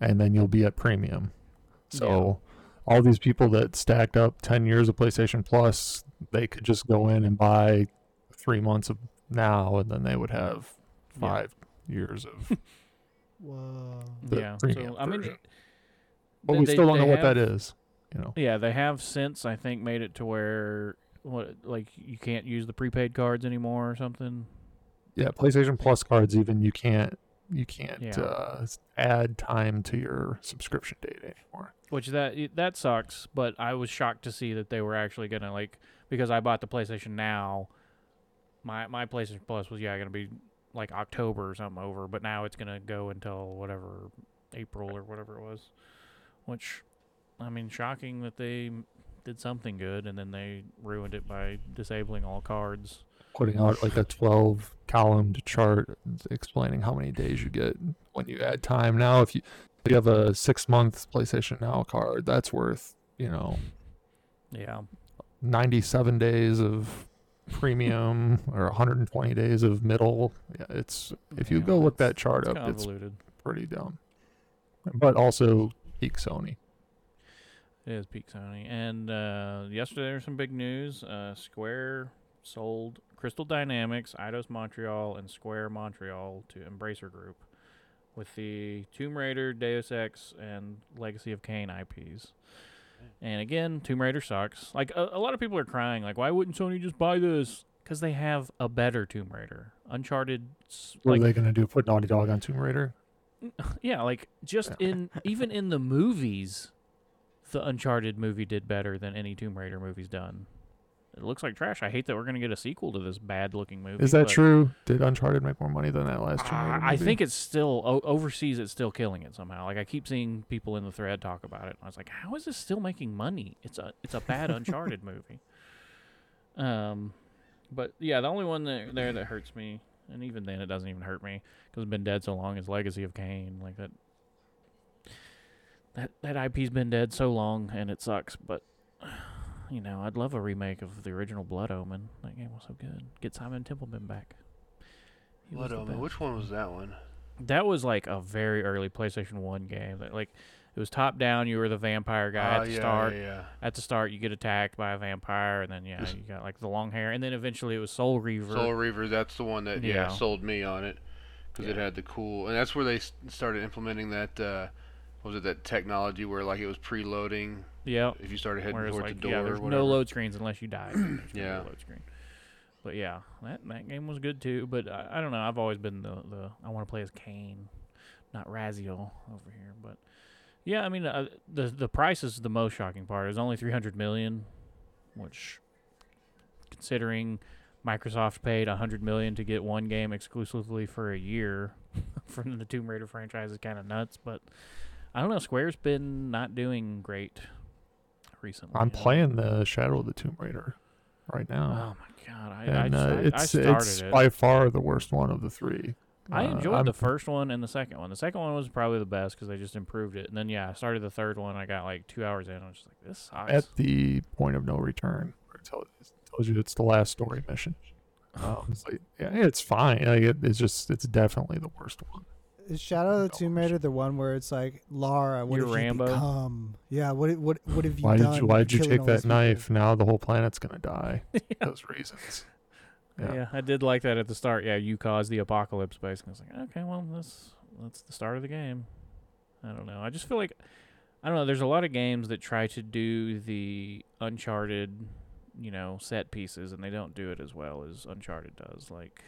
and then you'll be at premium. So all these people that stacked up ten years of PlayStation Plus, they could just go in and buy three months of now, and then they would have Yeah. five years of. Whoa. the yeah. premium So I mean, version. But they- we still don't they know what that is. You know. Yeah, they have since I think made it to where what like you can't use the prepaid cards anymore or something. Yeah, PlayStation Plus cards even you can't you can't Yeah. uh, add time to your subscription date anymore. Which that that sucks, but I was shocked to see that they were actually gonna like because I bought the PlayStation now. My my PlayStation Plus was yeah gonna be like October or something over, but now it's gonna go until whatever April or whatever it was. Which, I mean, shocking that they did something good and then they ruined it by disabling all cards. Putting out like a 12 columned chart explaining how many days you get when you add time. Now, if you if you have a six month PlayStation Now card, that's worth you know Yeah, 97 days of premium or 120 days of middle. Yeah, it's if you Yeah, go look that chart it's up, it's pretty dumb. But also peak Sony. It is peak Sony. And uh, yesterday there was some big news. Uh, Square sold Crystal Dynamics, Eidos Montreal, and Square Montreal to Embracer Group with the Tomb Raider, Deus Ex, and Legacy of Kain IPs. And again, Tomb Raider sucks. Like a, a lot of people are crying, like, why wouldn't Sony just buy this? Because they have a better Tomb Raider. Uncharted, s- What like are they going to do? Put Naughty Dog on Tomb Raider? yeah, like just in even in the movies, the Uncharted movie did better than any Tomb Raider movie's done. It looks like trash. I hate that we're gonna get a sequel to this bad looking movie. Is that true? Did Uncharted make more money than that last Tomb Raider uh, I think it's still o- overseas. It's still killing it somehow. Like I keep seeing people in the thread talk about it. I was like, how is this still making money? It's a it's a bad Uncharted movie. Um, but yeah, the only one that, there that hurts me, and even then it doesn't even hurt me because it's been dead so long. Is Legacy of Kain like that? That that IP's been dead so long, and it sucks. But you know, I'd love a remake of the original Blood Omen. That game was so good. Get Simon Templeman back. He Blood Omen. Which one was that one? That was like a very early PlayStation One game. That like it was top down. You were the vampire guy Ah, at the yeah, start. Yeah, yeah. At the start, you get attacked by a vampire, and then yeah, you got like the long hair, and then eventually it was Soul Reaver. Soul Reaver. That's the one that yeah, sold me on it because it had the cool, and that's where they started implementing that. Uh, was it that technology where like it was preloading yeah, if you started heading towards like the door yeah, there's no load screens unless you die. then there's gonna be a Yeah. load screen. But yeah, that that game was good too. But I, I don't know. I've always been the the I want to play as Kain, not Raziel over here. But yeah, I mean uh, the the price is the most shocking part. It was only three hundred million, which considering Microsoft paid a hundred million to get one game exclusively for a year from the Tomb Raider franchise is kind of nuts. But I don't know. Square's been not doing great recently. I'm playing the Shadow of the Tomb Raider right now. Oh my god! I, and I, uh, I, I it's started it's it. by far the worst one of the three. I Uh, enjoyed the first one and the second one. The second one was probably the best because they just improved it. And then yeah, I started the third one. I got like two hours in. I was just like, this sucks. at the point of no return. Where it tells, it tells you it's the last story mission. Um, it's like, yeah, it's fine. Like it, it's just it's definitely the worst one. Is Shadow of the Tomb Raider the one where it's like Lara? What You're have Rambo? you become? Yeah. What what what have you Why done? did you Why did you take all these that people? knife? Now the whole planet's gonna die. yeah. Those reasons. Yeah. Yeah. I did like that at the start. Yeah, you caused the apocalypse. Basically, I was like, okay, well, that's that's the start of the game. I don't know. I just feel like I don't know. There's a lot of games that try to do the Uncharted, you know, set pieces, and they don't do it as well as Uncharted does. Like,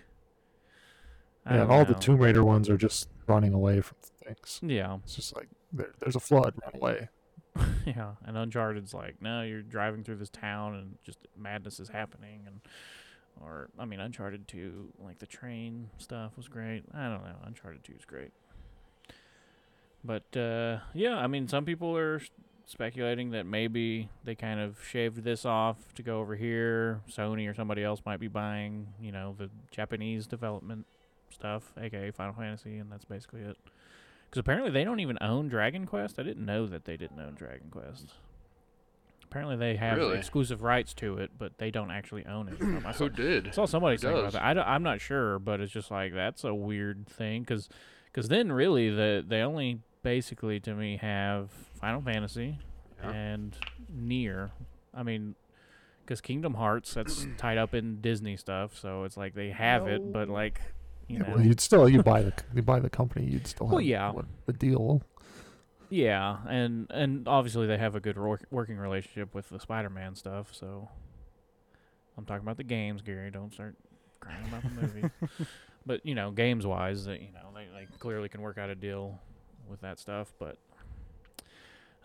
Don't all the. Tomb Raider ones are just running away from things. Yeah, It's just like there, there's a flood, run away. yeah. And Uncharted's like, no, you're driving through this town, and just madness is happening, and or I mean, Uncharted Two, like the train stuff was great. I don't know, Uncharted Two is great. But uh, yeah, I mean, some people are speculating that maybe they kind of shaved this off to go over here. Sony or somebody else might be buying, you know, the Japanese development stuff, aka Final Fantasy, and that's basically it. Because apparently they don't even own Dragon Quest. I didn't know that they didn't own Dragon Quest. Apparently they have Really? exclusive rights to it, but they don't actually own it. I saw, Who did? I saw somebody Who saying about that. I don't, I'm not sure, but it's just like that's a weird thing because because then really the they only basically to me have Final Fantasy Yeah. and NieR. I mean, because Kingdom Hearts that's tied up in Disney stuff, so it's like they have it, but like you Yeah, know, well, you'd still you buy the you buy the company, you'd still have Well, yeah. what, the deal. Yeah, and and obviously they have a good work, working relationship with the Spider-Man stuff. So I'm talking about the games, Gary. Don't start crying about the movie. but you know, games wise, that you know they, they clearly can work out a deal with that stuff. But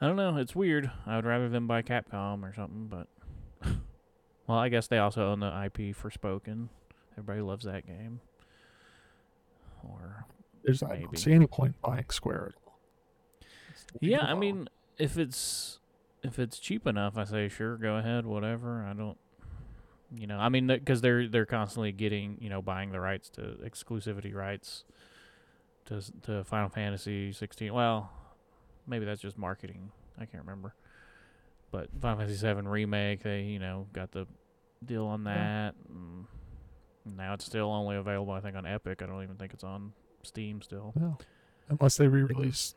I don't know. It's weird. I would rather them buy Capcom or something. But well, I guess they also own the IP for Spoken. Everybody loves that game. Or There's I Maybe. don't see any point in buying Square at all. Yeah, I mean, if it's if it's cheap enough, I say sure, go ahead, whatever. I don't, you know, I mean, because they're they're constantly getting, you know, buying the rights to exclusivity rights to to Final Fantasy 16. Well, maybe that's just marketing. I can't remember. But Final Fantasy 7 remake, they you know got the deal on that. And now it's still only available, I think, on Epic. I don't even think it's on Steam still. yeah. Unless they re-release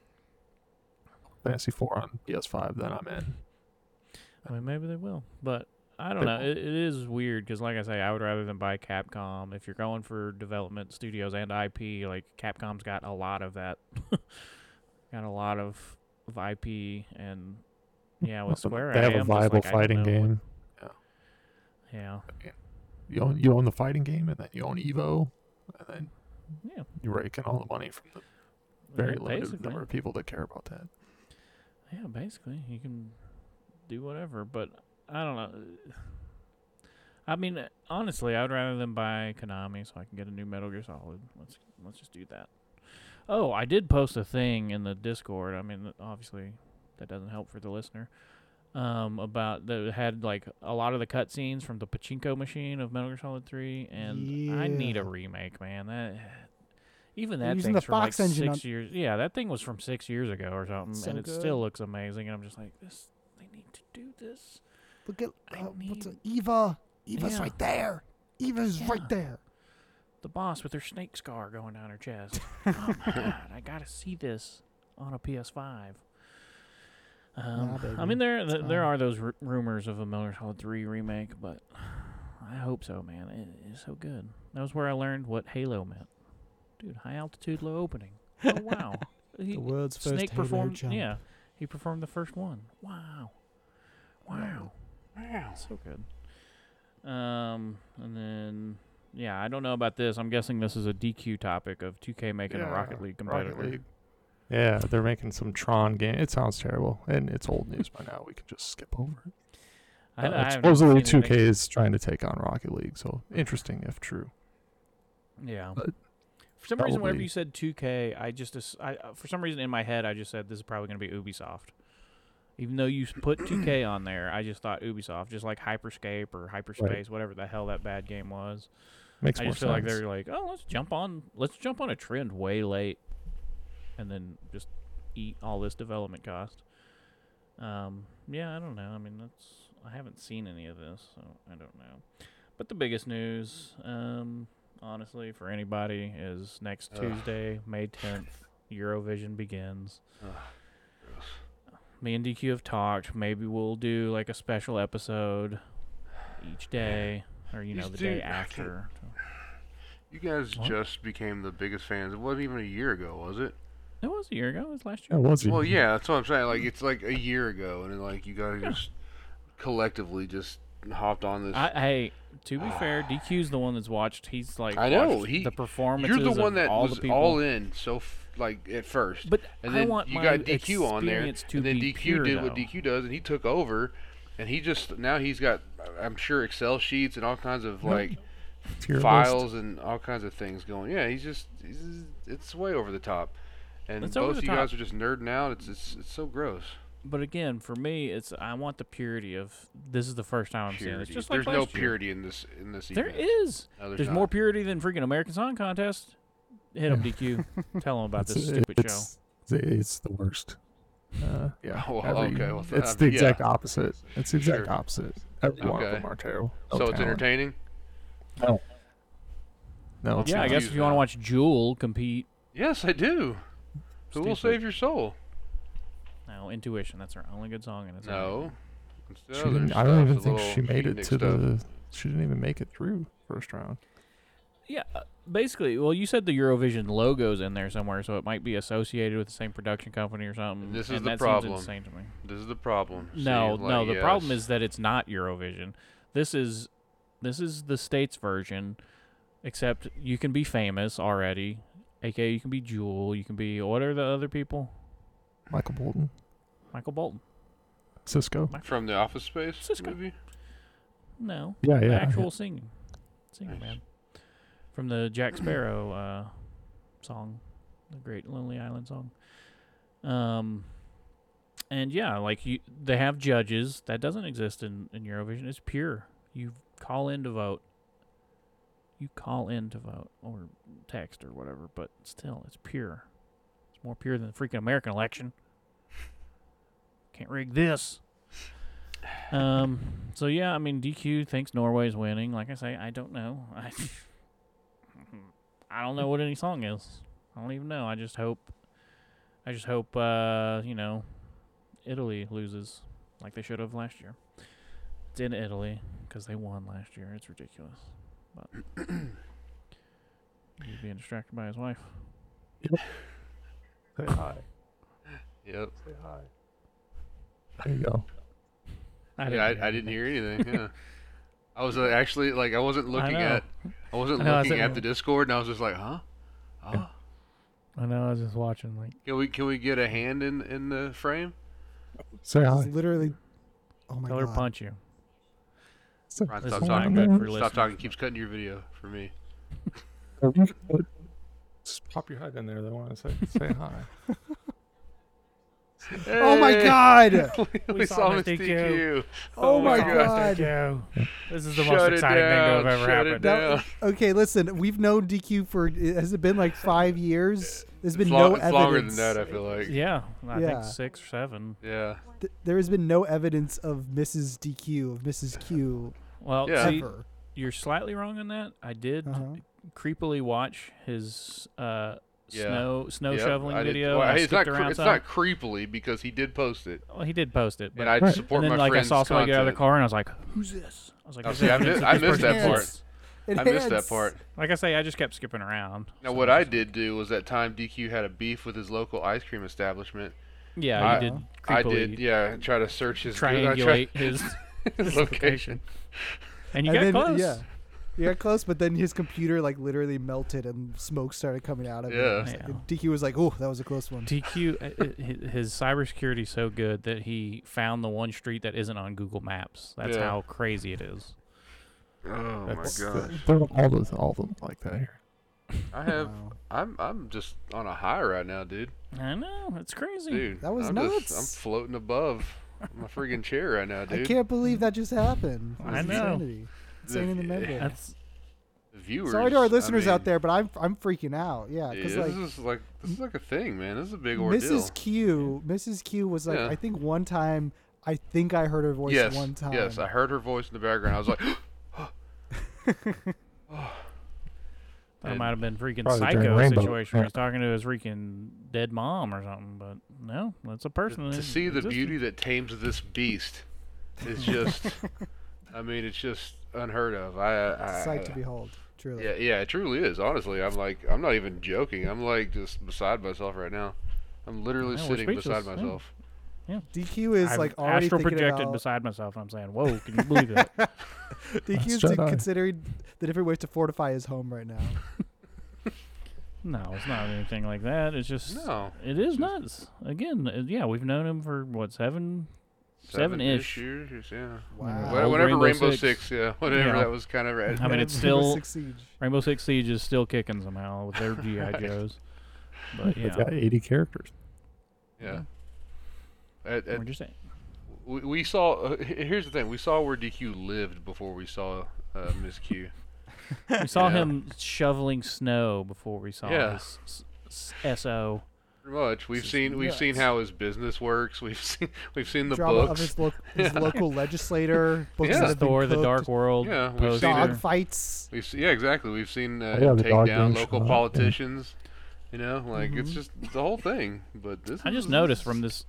Fantasy 4 on PS5, then I'm in. I mean, maybe they will, but I don't They know. It, it is weird because, like I say, I would rather than buy Capcom. If you're going for development studios and IP, like Capcom's got a lot of that, got a lot of of IP, and yeah, with Square, they I have a am just viable like, fighting know what- game. yeah, You own you own the fighting game, and then you own Evo, and then yeah, you're raking all the money from the very yeah, limited number of people that care about that. Yeah, basically, you can do whatever, but I don't know. I mean, honestly, I would rather than buy Konami so I can get a new Metal Gear Solid. Let's let's just do that. Oh, I did post a thing in the Discord. I mean, obviously, that doesn't help for the listener. Um, about that had like a lot of the cutscenes from the pachinko machine of Metal Gear Solid Three, and I need a remake, man. That even that thing's from like six years. Yeah, that thing was from six years ago or something, So and it good. still looks amazing. And I'm just like, this. They need to do this. Look at uh, what's it? Eva. Eva's Yeah. right there. Eva's Yeah. right there. The boss with her snake scar going down her chest. oh my god, I gotta see this on a PS5. Um, Nah, I mean, there th- there are those r- rumors of a Gear Solid 3 remake, but I hope so, man. It is so good. That was where I learned what HALO meant. Dude, high altitude, low opening. Oh wow. He- The world's first Snake HALO performed. jump. Yeah, he performed the first one. Wow, wow, wow, so good. Um, and then yeah, I don't know about this. I'm guessing this is a DQ topic of 2K making a Rocket League competitor. Rocket League. Yeah, they're making some Tron game. It sounds terrible, and it's old news by now. We can just skip over it. I, Uh, I supposedly, 2K is trying to take on Rocket League, so interesting if true. Yeah. but For some reason, whenever you said 2K, I just I uh, for some reason in my head I just said this is probably going to be Ubisoft. Even though you put 2K on there, I just thought Ubisoft, just like Hyperscape or Hyperspace, whatever the hell that bad game was. Makes I more just feel like they're like, oh, let's jump on, let's jump on a trend way late, and then just eat all this development cost. Um, yeah, I don't know. I mean, that's I haven't seen any of this, so I don't know. But the biggest news, um, honestly, for anybody is next Ugh. Tuesday, May 10th, Eurovision begins. Ugh. Me and DQ have talked. Maybe we'll do like a special episode each day, or you know, the day dude- I can't- after. You guys What? just became the biggest fans. It wasn't even a year ago, was it? It was a year ago. It was last Yeah, year. Oh, was? Well, yeah, that's what I'm saying. Like it's like a year ago, and like you guys Yeah. just collectively just hopped on this. I, hey, to be fair, DQ's the one that's watched. He's like, I know, watched he- the performances. You're the one that all was all in so f- like at first, But and I then want you got DQ on there, to and then be DQ pure, did what though. DQ does, and he took over, and he just now he's got I'm sure Excel sheets and all kinds of like Tier list. files and all kinds of things going. Yeah, he's just he's, it's way over the top, and It's both of you guys are just nerding out. It's it's it's so gross. But again, for me, it's I want the purity of this is the first time I'm seeing it. Purity. It's just like There's no last year. purity in this in this. There event. is. No, There's not. more purity than freaking American Song Contest. Hit him, DQ. Tell him about this stupid show. it's, It's, it's the worst. Uh, yeah. Well, every- okay, well, it's the yeah. exact opposite. It's the exact Sure. opposite. Every one of them are terrible. No So it's entertaining. No. No, it's Yeah, I guess if you want to watch Jewel compete, Yes, I do. Who will save your soul? no, Intuition. That's her only good song, and it's No. It's the She other didn't, I don't even think she made it to stuff. the. She didn't even make it through first round. Yeah, uh, basically. Well, you said the Eurovision logo's in there somewhere, so it might be associated with the same production company or something. This is and the that problem. Seems insane to me. This is the problem. No, See, no. like, The problem is that it's not Eurovision. This is this is the states version, except you can be famous already. AKA, you can be Jewel. You can be what are the other people? Michael Bolton, Michael Bolton. Sisqó. from the Office Space Sisqó. movie. No, Yeah, the yeah. actual singing, singing Nice. man, from the Jack Sparrow uh, song, the Great Lonely Island song. Um, and yeah, like you, they have judges. That doesn't exist in in Eurovision. It's pure. You call in to vote. You call in to vote or text or whatever, but still, it's pure. It's more pure than the freaking American election. Can't rig this. Um. So yeah, I mean, DQ thinks Norway's winning. Like I say, I don't know. I I don't know what any song is. I don't even know. I just hope. I just hope. Uh, you know, Italy loses like they should have last year. It's in Italy because they won last year. It's ridiculous. But he's being distracted by his wife. Say hi. Yep. Say hi. There you go. I, hear yeah, I, I didn't hear anything. Yeah. I was uh, actually like I wasn't looking know. at I wasn't I know, I looking said- at the Discord, and I was just like, huh? Huh? I know. I was just watching. Like, Can we can we get a hand in in the frame? Say hi. Literally. Oh my tell her god. punch you. Say- Ron, stop talking. not good Stop talking. Keeps cutting your video for me. Or you could put- Just pop your head in there. They want to say say hi. Oh my god! we, We saw saw Miss Miss DQ. Oh my my god! This is the Shut most it exciting thing to have ever shut happened. That- okay, listen. We've known DQ for. Has it been like five years? There's been It's, no long, it's evidence. longer than that. I feel like. Yeah, I Yeah. think six or seven. Yeah. Th- there has been no evidence of Mrs. DQ of Mrs. Q Well, Yeah. see, you're slightly wrong on that. I did Uh-huh. creepily watch his uh, Yeah. snow snow Yep, shoveling I did- video. well, it's not. skipped cre- it's some. not creepily because he did post it, Well, he did post it, but and I Right. support and then my like I saw somebody get out of the car and I was like, "Who's this?" I was like, Oh, see, I is I missed that Yes. part. I missed that part. Like I say, I just kept skipping around. Now, So what I did do was that time DQ had a beef with his local ice cream establishment. yeah, I- you did. I did, yeah, try to search his I tried- triangulate his, his his location. location, and you And got then- close. Yeah. He got close, but then his computer like literally melted and smoke started coming out of it. Yeah. It. was like- Yeah. DQ was like, "Oh, that was a close one." DQ, uh, uh, hi- his cybersecurity is so good that he found the one street that isn't on Google Maps. That's Yeah. how crazy it is. Oh my That's gosh. they're all those all of them like that here. I have. Wow. I'm. I'm just on a high right now, dude. I know it's crazy. Dude, That was I'm Just, I'm nuts. floating above my freaking chair right now, dude. I can't believe that just happened. I That's know. Insanity. Insane in the membrane. That's The viewers. Sorry to our I listeners out there, but I'm I'm freaking out. Yeah, Yeah, because this is like this is like a thing, man. This is a big ordeal. Mrs. Q, Mrs. Q was like, Yeah. I think one time, I think I heard her voice yes, one time. yes, I heard her voice in the background. I was like, that might have been freaking psycho situation where yeah. he's talking to his freaking dead mom or something. But no, that's a person. to in see the beauty that tames this beast is just. I mean, it's just unheard of. I, I, Sight I to behold, truly. Yeah, yeah, it truly is. Honestly, I'm like, I'm not even joking. I'm like just beside myself right now. I'm literally Yeah, sitting beside speechless, yeah. myself. DQ is I've like already astral projected about. beside myself. and I'm saying, "Whoa, can you believe that?" DQ is Jedi. considering the different ways to fortify his home right now. no, it's not anything like that. It's just No, it is nuts. Again, uh, yeah, we've known him for what seven seven-ish Seven-ish. Yeah. Wow. Wha- Old Rainbow Rainbow, Six. Six, yeah, whatever Yeah. that was kind of. I mean, it's Rainbow still- Six Siege. Rainbow Six Siege is still kicking somehow with their GI Right. Joes. But They've yeah, got 80 characters. yeah. At, we're at, saying. we, we saw. Uh, here's the thing: we saw where DQ lived before we saw uh, Miss Q. We saw Yeah. him shoveling snow before we saw Yeah. his s- s- SO. Pretty much. We've This seen. We've seen how his business works. We've seen. We've seen the Drama of books. his, lo- his Yeah. local legislator. Books Yeah. that have been Thor: The cooked, Dark World. Yeah, we've poster. seen Dog fights. We've se- yeah, exactly. We've seen uh, Oh, yeah, him the take dog down game local shot, yeah. politicians. You know, like it's Mhm. just the whole thing. But this. I is- just noticed from this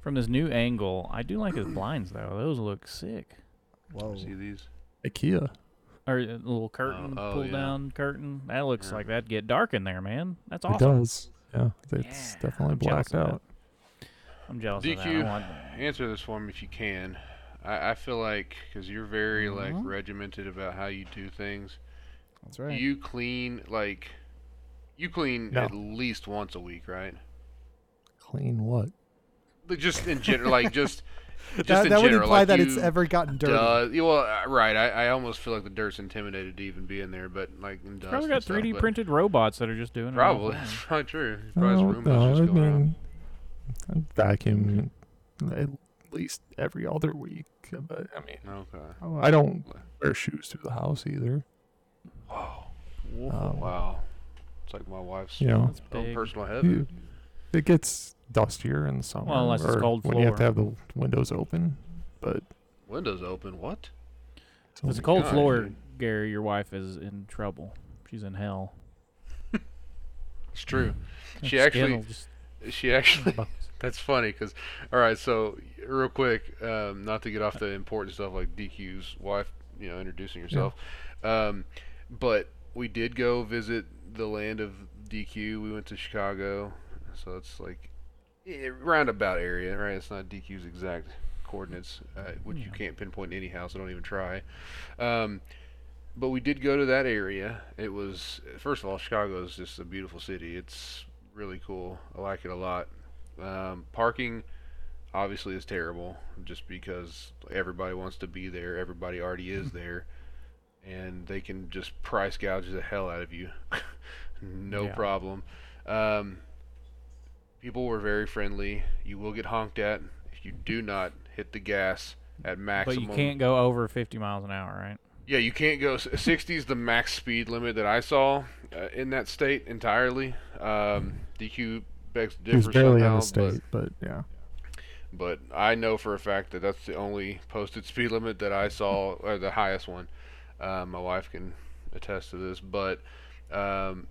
from this new angle. I do like his blinds though. Those look sick. Whoa. See these? IKEA. Or a little curtain, oh, pull yeah. down curtain. That looks Yeah. like that'd get dark in there, man. That's awesome. It awesome. does. Yeah, it's Yeah, definitely I'm jealous blacked of out. I'm jealous of that. I DQ, want- answer this for me if you can. I, I feel like because you're very like Mhm. regimented about how you do things. That's right. You clean like you clean No. at least once a week, right? Clean what? Like, just in general, like just just that in that would general, imply like that you, it's ever gotten dirty. Duh. Well, uh, right. I, I almost feel like the dirt's intimidated to even be in there, but like in dust Probably got stuff, 3D printed robots that are just doing it. Probably, that's probably true. Probably Oh, Roombas no, just I going around. mean, I vacuum at least every other week. But I mean, Okay. I don't wear shoes through the house either. Wow. Um, wow. It's like my wife's You know, own big. personal heaven. it gets dustier in the summer. Well, unless it's or cold when you have to have the windows open. But Windows open. What? If it's a cold gosh, floor. Gary, your wife is in trouble. She's in hell. It's true. She actually- skin will just She actually. That's funny because, all right, so real quick, um, not to get off the important stuff like DQ's wife, you know, introducing herself, um, but we did go visit the land of DQ. We went to Chicago, so it's like roundabout area, right? It's not DQ's exact coordinates, uh, which you can't pinpoint any house. I don't even try. Um, but we did go to that area. It was first of all, Chicago is just a beautiful city. It's really cool. I like it a lot. Um, parking obviously is terrible just because everybody wants to be there. Everybody already is there, and they can just price gouge the hell out of you. no Yeah. problem. Um, people were very friendly. You will get honked at if you do not hit the gas at maximum. But you can't go over 50 miles an hour, right? Yeah, you can't go. 60 is the max speed limit that I saw uh, in that state entirely. Um, DQ begs to differ barely somehow, in the state. But, yeah, But, but I know for a fact that that's the only posted speed limit that I saw, or the highest one. Uh, my wife can attest to this, but um,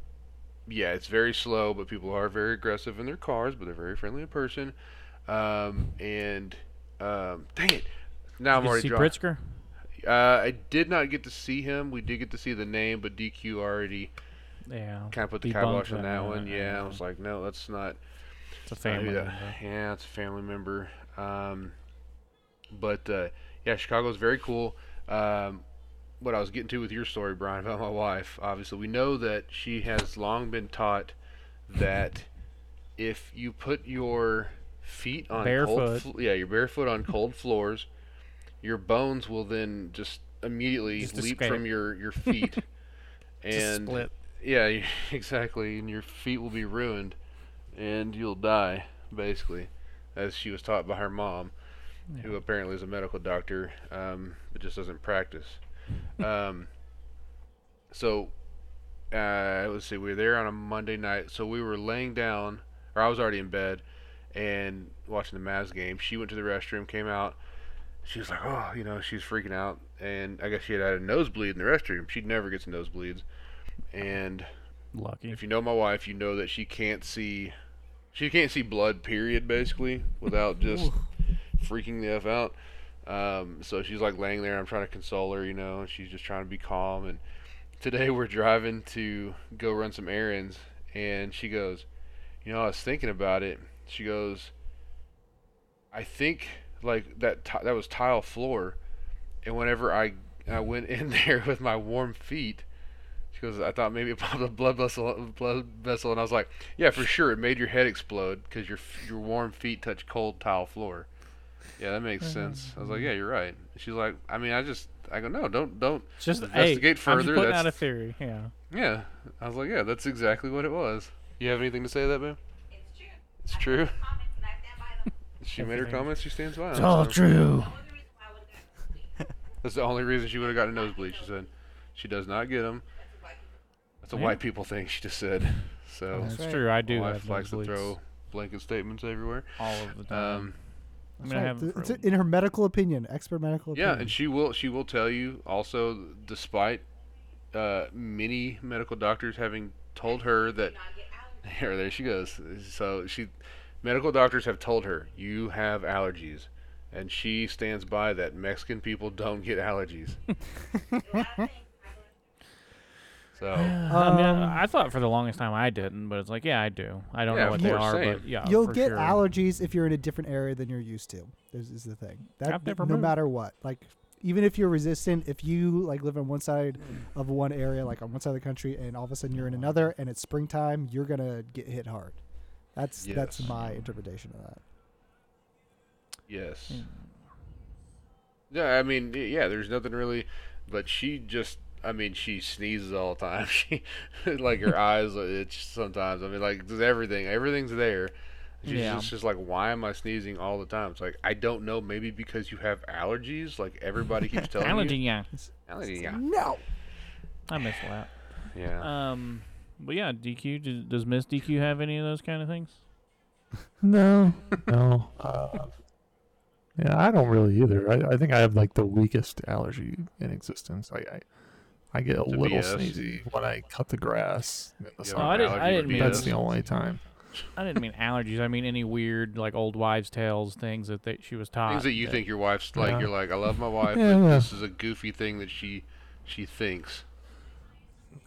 yeah, it's very slow. But people are very aggressive in their cars, but they're very friendly in person. Um, and um, dang it, now I'm Did you already see. Pritzker? Uh, I did not get to see him. We did get to see the name, but DQ already Yeah. kind of put the kibosh on that, that uh, one. Yeah, I uh, was like, no, that's not. It's a that's not who family. member. Yeah, it's a family member. Um, but uh, yeah, Chicago's very cool. Um, what I was getting to with your story, Brian, about my wife. Obviously, we know that she has long been taught that if you put your feet on Barefoot. cold, yeah, your barefoot on cold floors, your bones will then just immediately Just leap escape. from your your feet, and split. yeah, exactly, and your feet will be ruined, and you'll die basically, as she was taught by her mom who apparently is a medical doctor, um, but just doesn't practice. Um, so, uh, let's see, we were there on a Monday night. So we were laying down, or I was already in bed, and watching the Mavs game. She went to the restroom, came out. She was like, oh, you know, she's freaking out, and I guess she had had a nosebleed in the restroom. She never gets nosebleeds, and Lucky. if you know my wife, you know that she can't see, she can't see blood. Period. Basically, without just freaking the f out. Um, so she's like laying there. I'm trying to console her, you know. She's just trying to be calm. And today we're driving to go run some errands, and she goes, "You know, I was thinking about it." She goes, "I think like that ti- that was tile floor, and whenever I I went in there with my warm feet." She goes, I thought maybe it popped a blood vessel, blood vessel, and I was like, yeah, for sure, it made your head explode because your your warm feet touch cold tile floor. Yeah, that makes sense. I was like, yeah, you're right. She's like, I mean, I just, I go, no, don't, don't. Just investigate hey, I'm further, just putting that's- out a theory. Yeah. Yeah, I was like, yeah, that's exactly what it was. You have anything to say to that, man? It's true. It's I made trure. those comments and I stand by them. She made her Everything. comments. She stands by It's them. all so- true. The only reason why I would've gotten sleep. That's the only reason she would have gotten a nosebleed. She said, she does not get them. That's That's a what white people Yeah. white people thing. She just said. So That's That's true. I do my have wife likes to throw blanket statements everywhere. all of the time. Um, I That's mean, I have it's a- in her medical opinion, expert medical opinion. Yeah, opinion. and she will she will tell you also, despite uh, many medical doctors having told her that not get allergies. here there she goes. So she medical doctors have told her you have allergies, and she stands by that. Mexican people don't get allergies. A lot of things I learned. So I mean, Um, I, I thought for the longest time I didn't, but it's like, yeah, I do. I don't Yeah, know of what they course, are, same. but yeah, You'll for get sure. allergies if you're in a different area than you're used to. This is the thing. That I've never no moved. matter what, like even if you're resistant, if you like live on one side of one area, like on one side of the country, and all of a sudden you're in another, and it's springtime, you're gonna get hit hard. That's that's Yes. my interpretation of that. yes, Mm. yeah. I mean, y- yeah. There's nothing really, but she just. I mean, she sneezes all the time. She, like her eyes, itch sometimes. I mean, like just everything, everything's there. She's Yeah. just, just like, why am I sneezing all the time? It's like I don't know. Maybe because you have allergies. Like everybody keeps telling Allergy, you. yeah. Allergy. Yeah. No. I miss that. Yeah. Um, but yeah, DQ. Does, does Miss DQ have any of those kind of things? No, no. Uh, yeah, I don't really either. I, I think I have like the weakest allergy in existence. I I, I get a little BS. sneezy when I cut the grass in the Yeah, summer. Oh, I didn't- I didn't mean That's the only time. I didn't mean allergies. I mean any weird like old wives' tales things that they, she was taught. Things that you think your wife's like. Yeah. You're like, I love my wife, Yeah, but yeah. this is a goofy thing that she she thinks.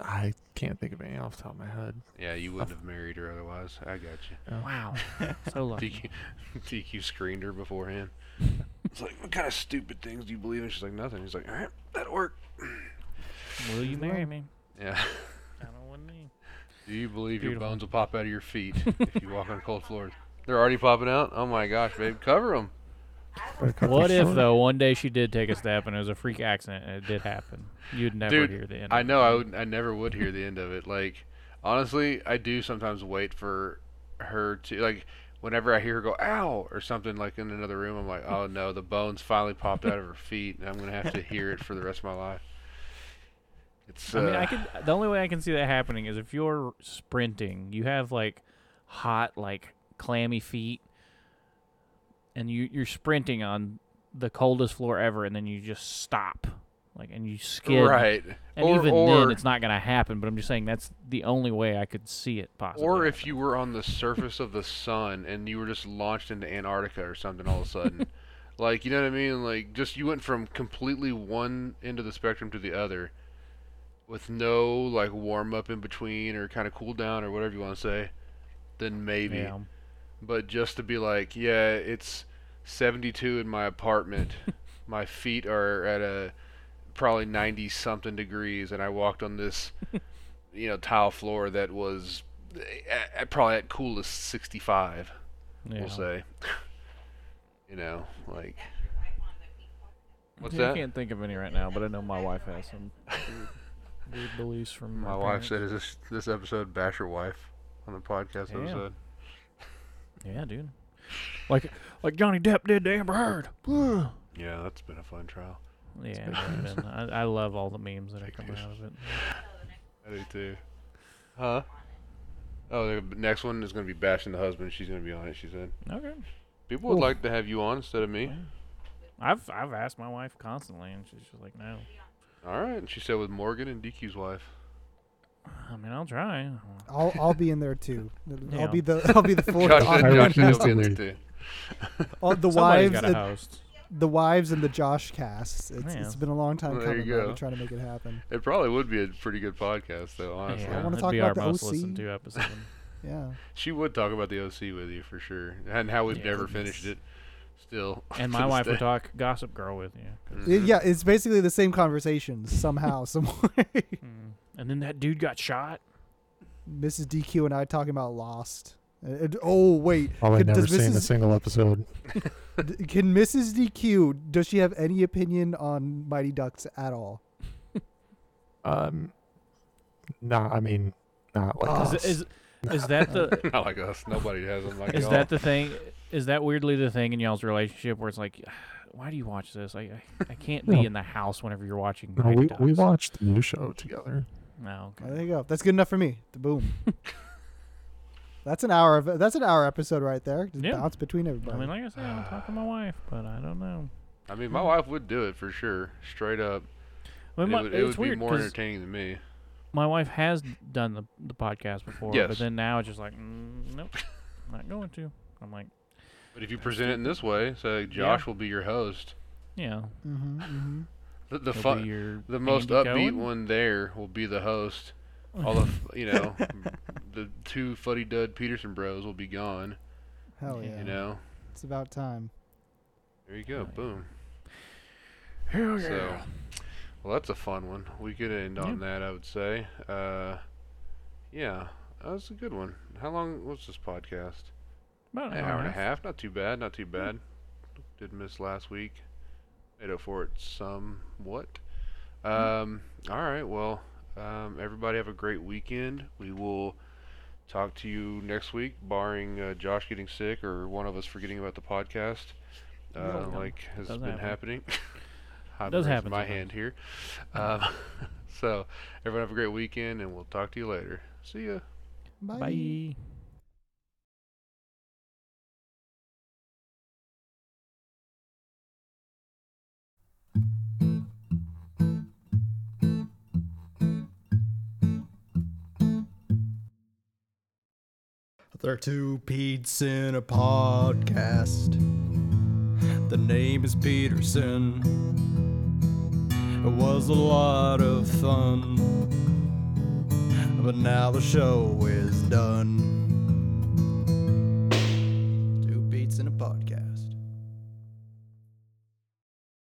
I can't think of any off the top of my head. Yeah, you wouldn't have married her otherwise. I got you. Wow, so lucky. DQ, DQ screened her beforehand. It's like, what kind of stupid things do you believe in? She's like, nothing. He's like, all right, that'll work. Will you marry me? Yeah. I don't want me. Do you believe your bones will pop out of your feet if you walk on cold floors? They're already popping out. Oh my gosh, babe, cover them. What if though one day she did take a step and it was a freak accident and it did happen? You'd never Dude, hear the end. I of know it. I would. I never would hear the end of it. Like, honestly, I do sometimes wait for her to like. Whenever I hear her go "ow" or something like in another room, I'm like, "Oh no, the bones finally popped out of her feet, and I'm gonna have to hear it for the rest of my life." It's. I mean, I uh, could. The only way I can see that happening is if you're sprinting, you have like hot, like clammy feet, and you you're sprinting on the coldest floor ever, and then you just stop, like, and you skid. Right. And or, even or, then, it's not gonna happen. But I'm just saying that's the only way I could see it possibly. Or if happen. you were on the surface of the sun and you were just launched into Antarctica or something all of a sudden. like, you know what I mean? Like, just you went from completely one end of the spectrum to the other with no, like, warm up in between or kind of cool down or whatever you want to say. Then maybe. Yeah. But just to be like, yeah, it's 72 in my apartment. my feet are at a probably 90 something degrees and I walked on this you know tile floor that was at, at probably at coolest 65 Yeah. we'll say you know like what's Yeah, I can't think of any right now, but I know my wife has some weird, beliefs from my wife parents. said is this this episode bash your wife on the podcast Yeah. episode Yeah, dude. Like like Johnny Depp did to Amber Heard. yeah, yeah that's been a fun trial it's been- I, I love all the memes that are coming out of it. I do too huh oh the next one is going to be bashing the husband she's going to be on it she said Okay. people would Oof. like to have you on instead of me I've I've asked my wife constantly, and she's just like, no. All right and she said with morgan and dq's wife I mean, I'll try. I'll I'll be in there too. Yeah. I'll be the I'll be the fourth. Josh, on- I Josh reckon will be in in there. too. all the Somebody's wives, and, host. the wives and the Josh casts. It's, Yeah. it's been a long time Well, coming. you but trying to make it happen. It probably would be a pretty good podcast, though. Honestly, yeah, wanna talk be about our the most OC. listened to episode. Yeah. she would talk about the OC with you for sure, and how we've Yeah. never finished it. Still, and my wife day. would talk Gossip Girl with you. Y- Mhm. Yeah, it's basically the same conversations somehow, some way. Mm. And then that dude got shot. Mrs. DQ and I talking about Lost. Uh, oh wait, Probably Could- never does seen a single episode. Can Mrs. DQ does she have any opinion on Mighty Ducks at all? Um, nah, I mean, not like Oh, Is, us. is is that the Not like us. Nobody has them like is y'all. that the thing? Is that weirdly the thing in y'all's relationship where it's like, why do you watch this? I I, I can't be No. in the house whenever you're watching. no, Mighty we we Ducks. watched the new show together. No, Oh, okay. there you go. That's good enough for me. The boom. that's an hour of that's an hour episode right there. Just Yeah. bounce between everybody. I mean, like I said, I'm talking to my wife, but I don't know. I mean, my wife would do it for sure, straight up. I mean, it would, it it's would be more entertaining than me. my wife has done the the podcast before, Yes. but then now it's just like, mm, nope, not going to. I'm like, But if you present it in this way, say Josh will be your host. yeah, mm-hmm, mm-hmm. The, the he'll fun, be your the most Andy upbeat Cohen. one there will be the host. All the f- you know, the two fuddy dud Peterson bros will be gone. Hell Yeah. yeah. You know, It's about time. there you go, yeah. boom. Hell So, well, that's a fun one. We could end on Yeah. that, I would say. Uh, yeah, that was a good one. How long was this podcast? About An hour and a half. Not too bad. Not too bad. Did miss last week. Made up for it somewhat. Um, all right. Well, um, everybody have a great weekend. We will talk to you next week, barring uh, Josh getting sick or one of us forgetting about the podcast, uh, Yeah. like has Does been happen. happening. I'm Does raising happen my sometimes. hand here. Um, so, everyone have a great weekend, and we'll talk to you later. See ya. Bye. Bye. They're two Pete's in a podcast. The name is Peterson. It was a lot of fun. But now the show is done.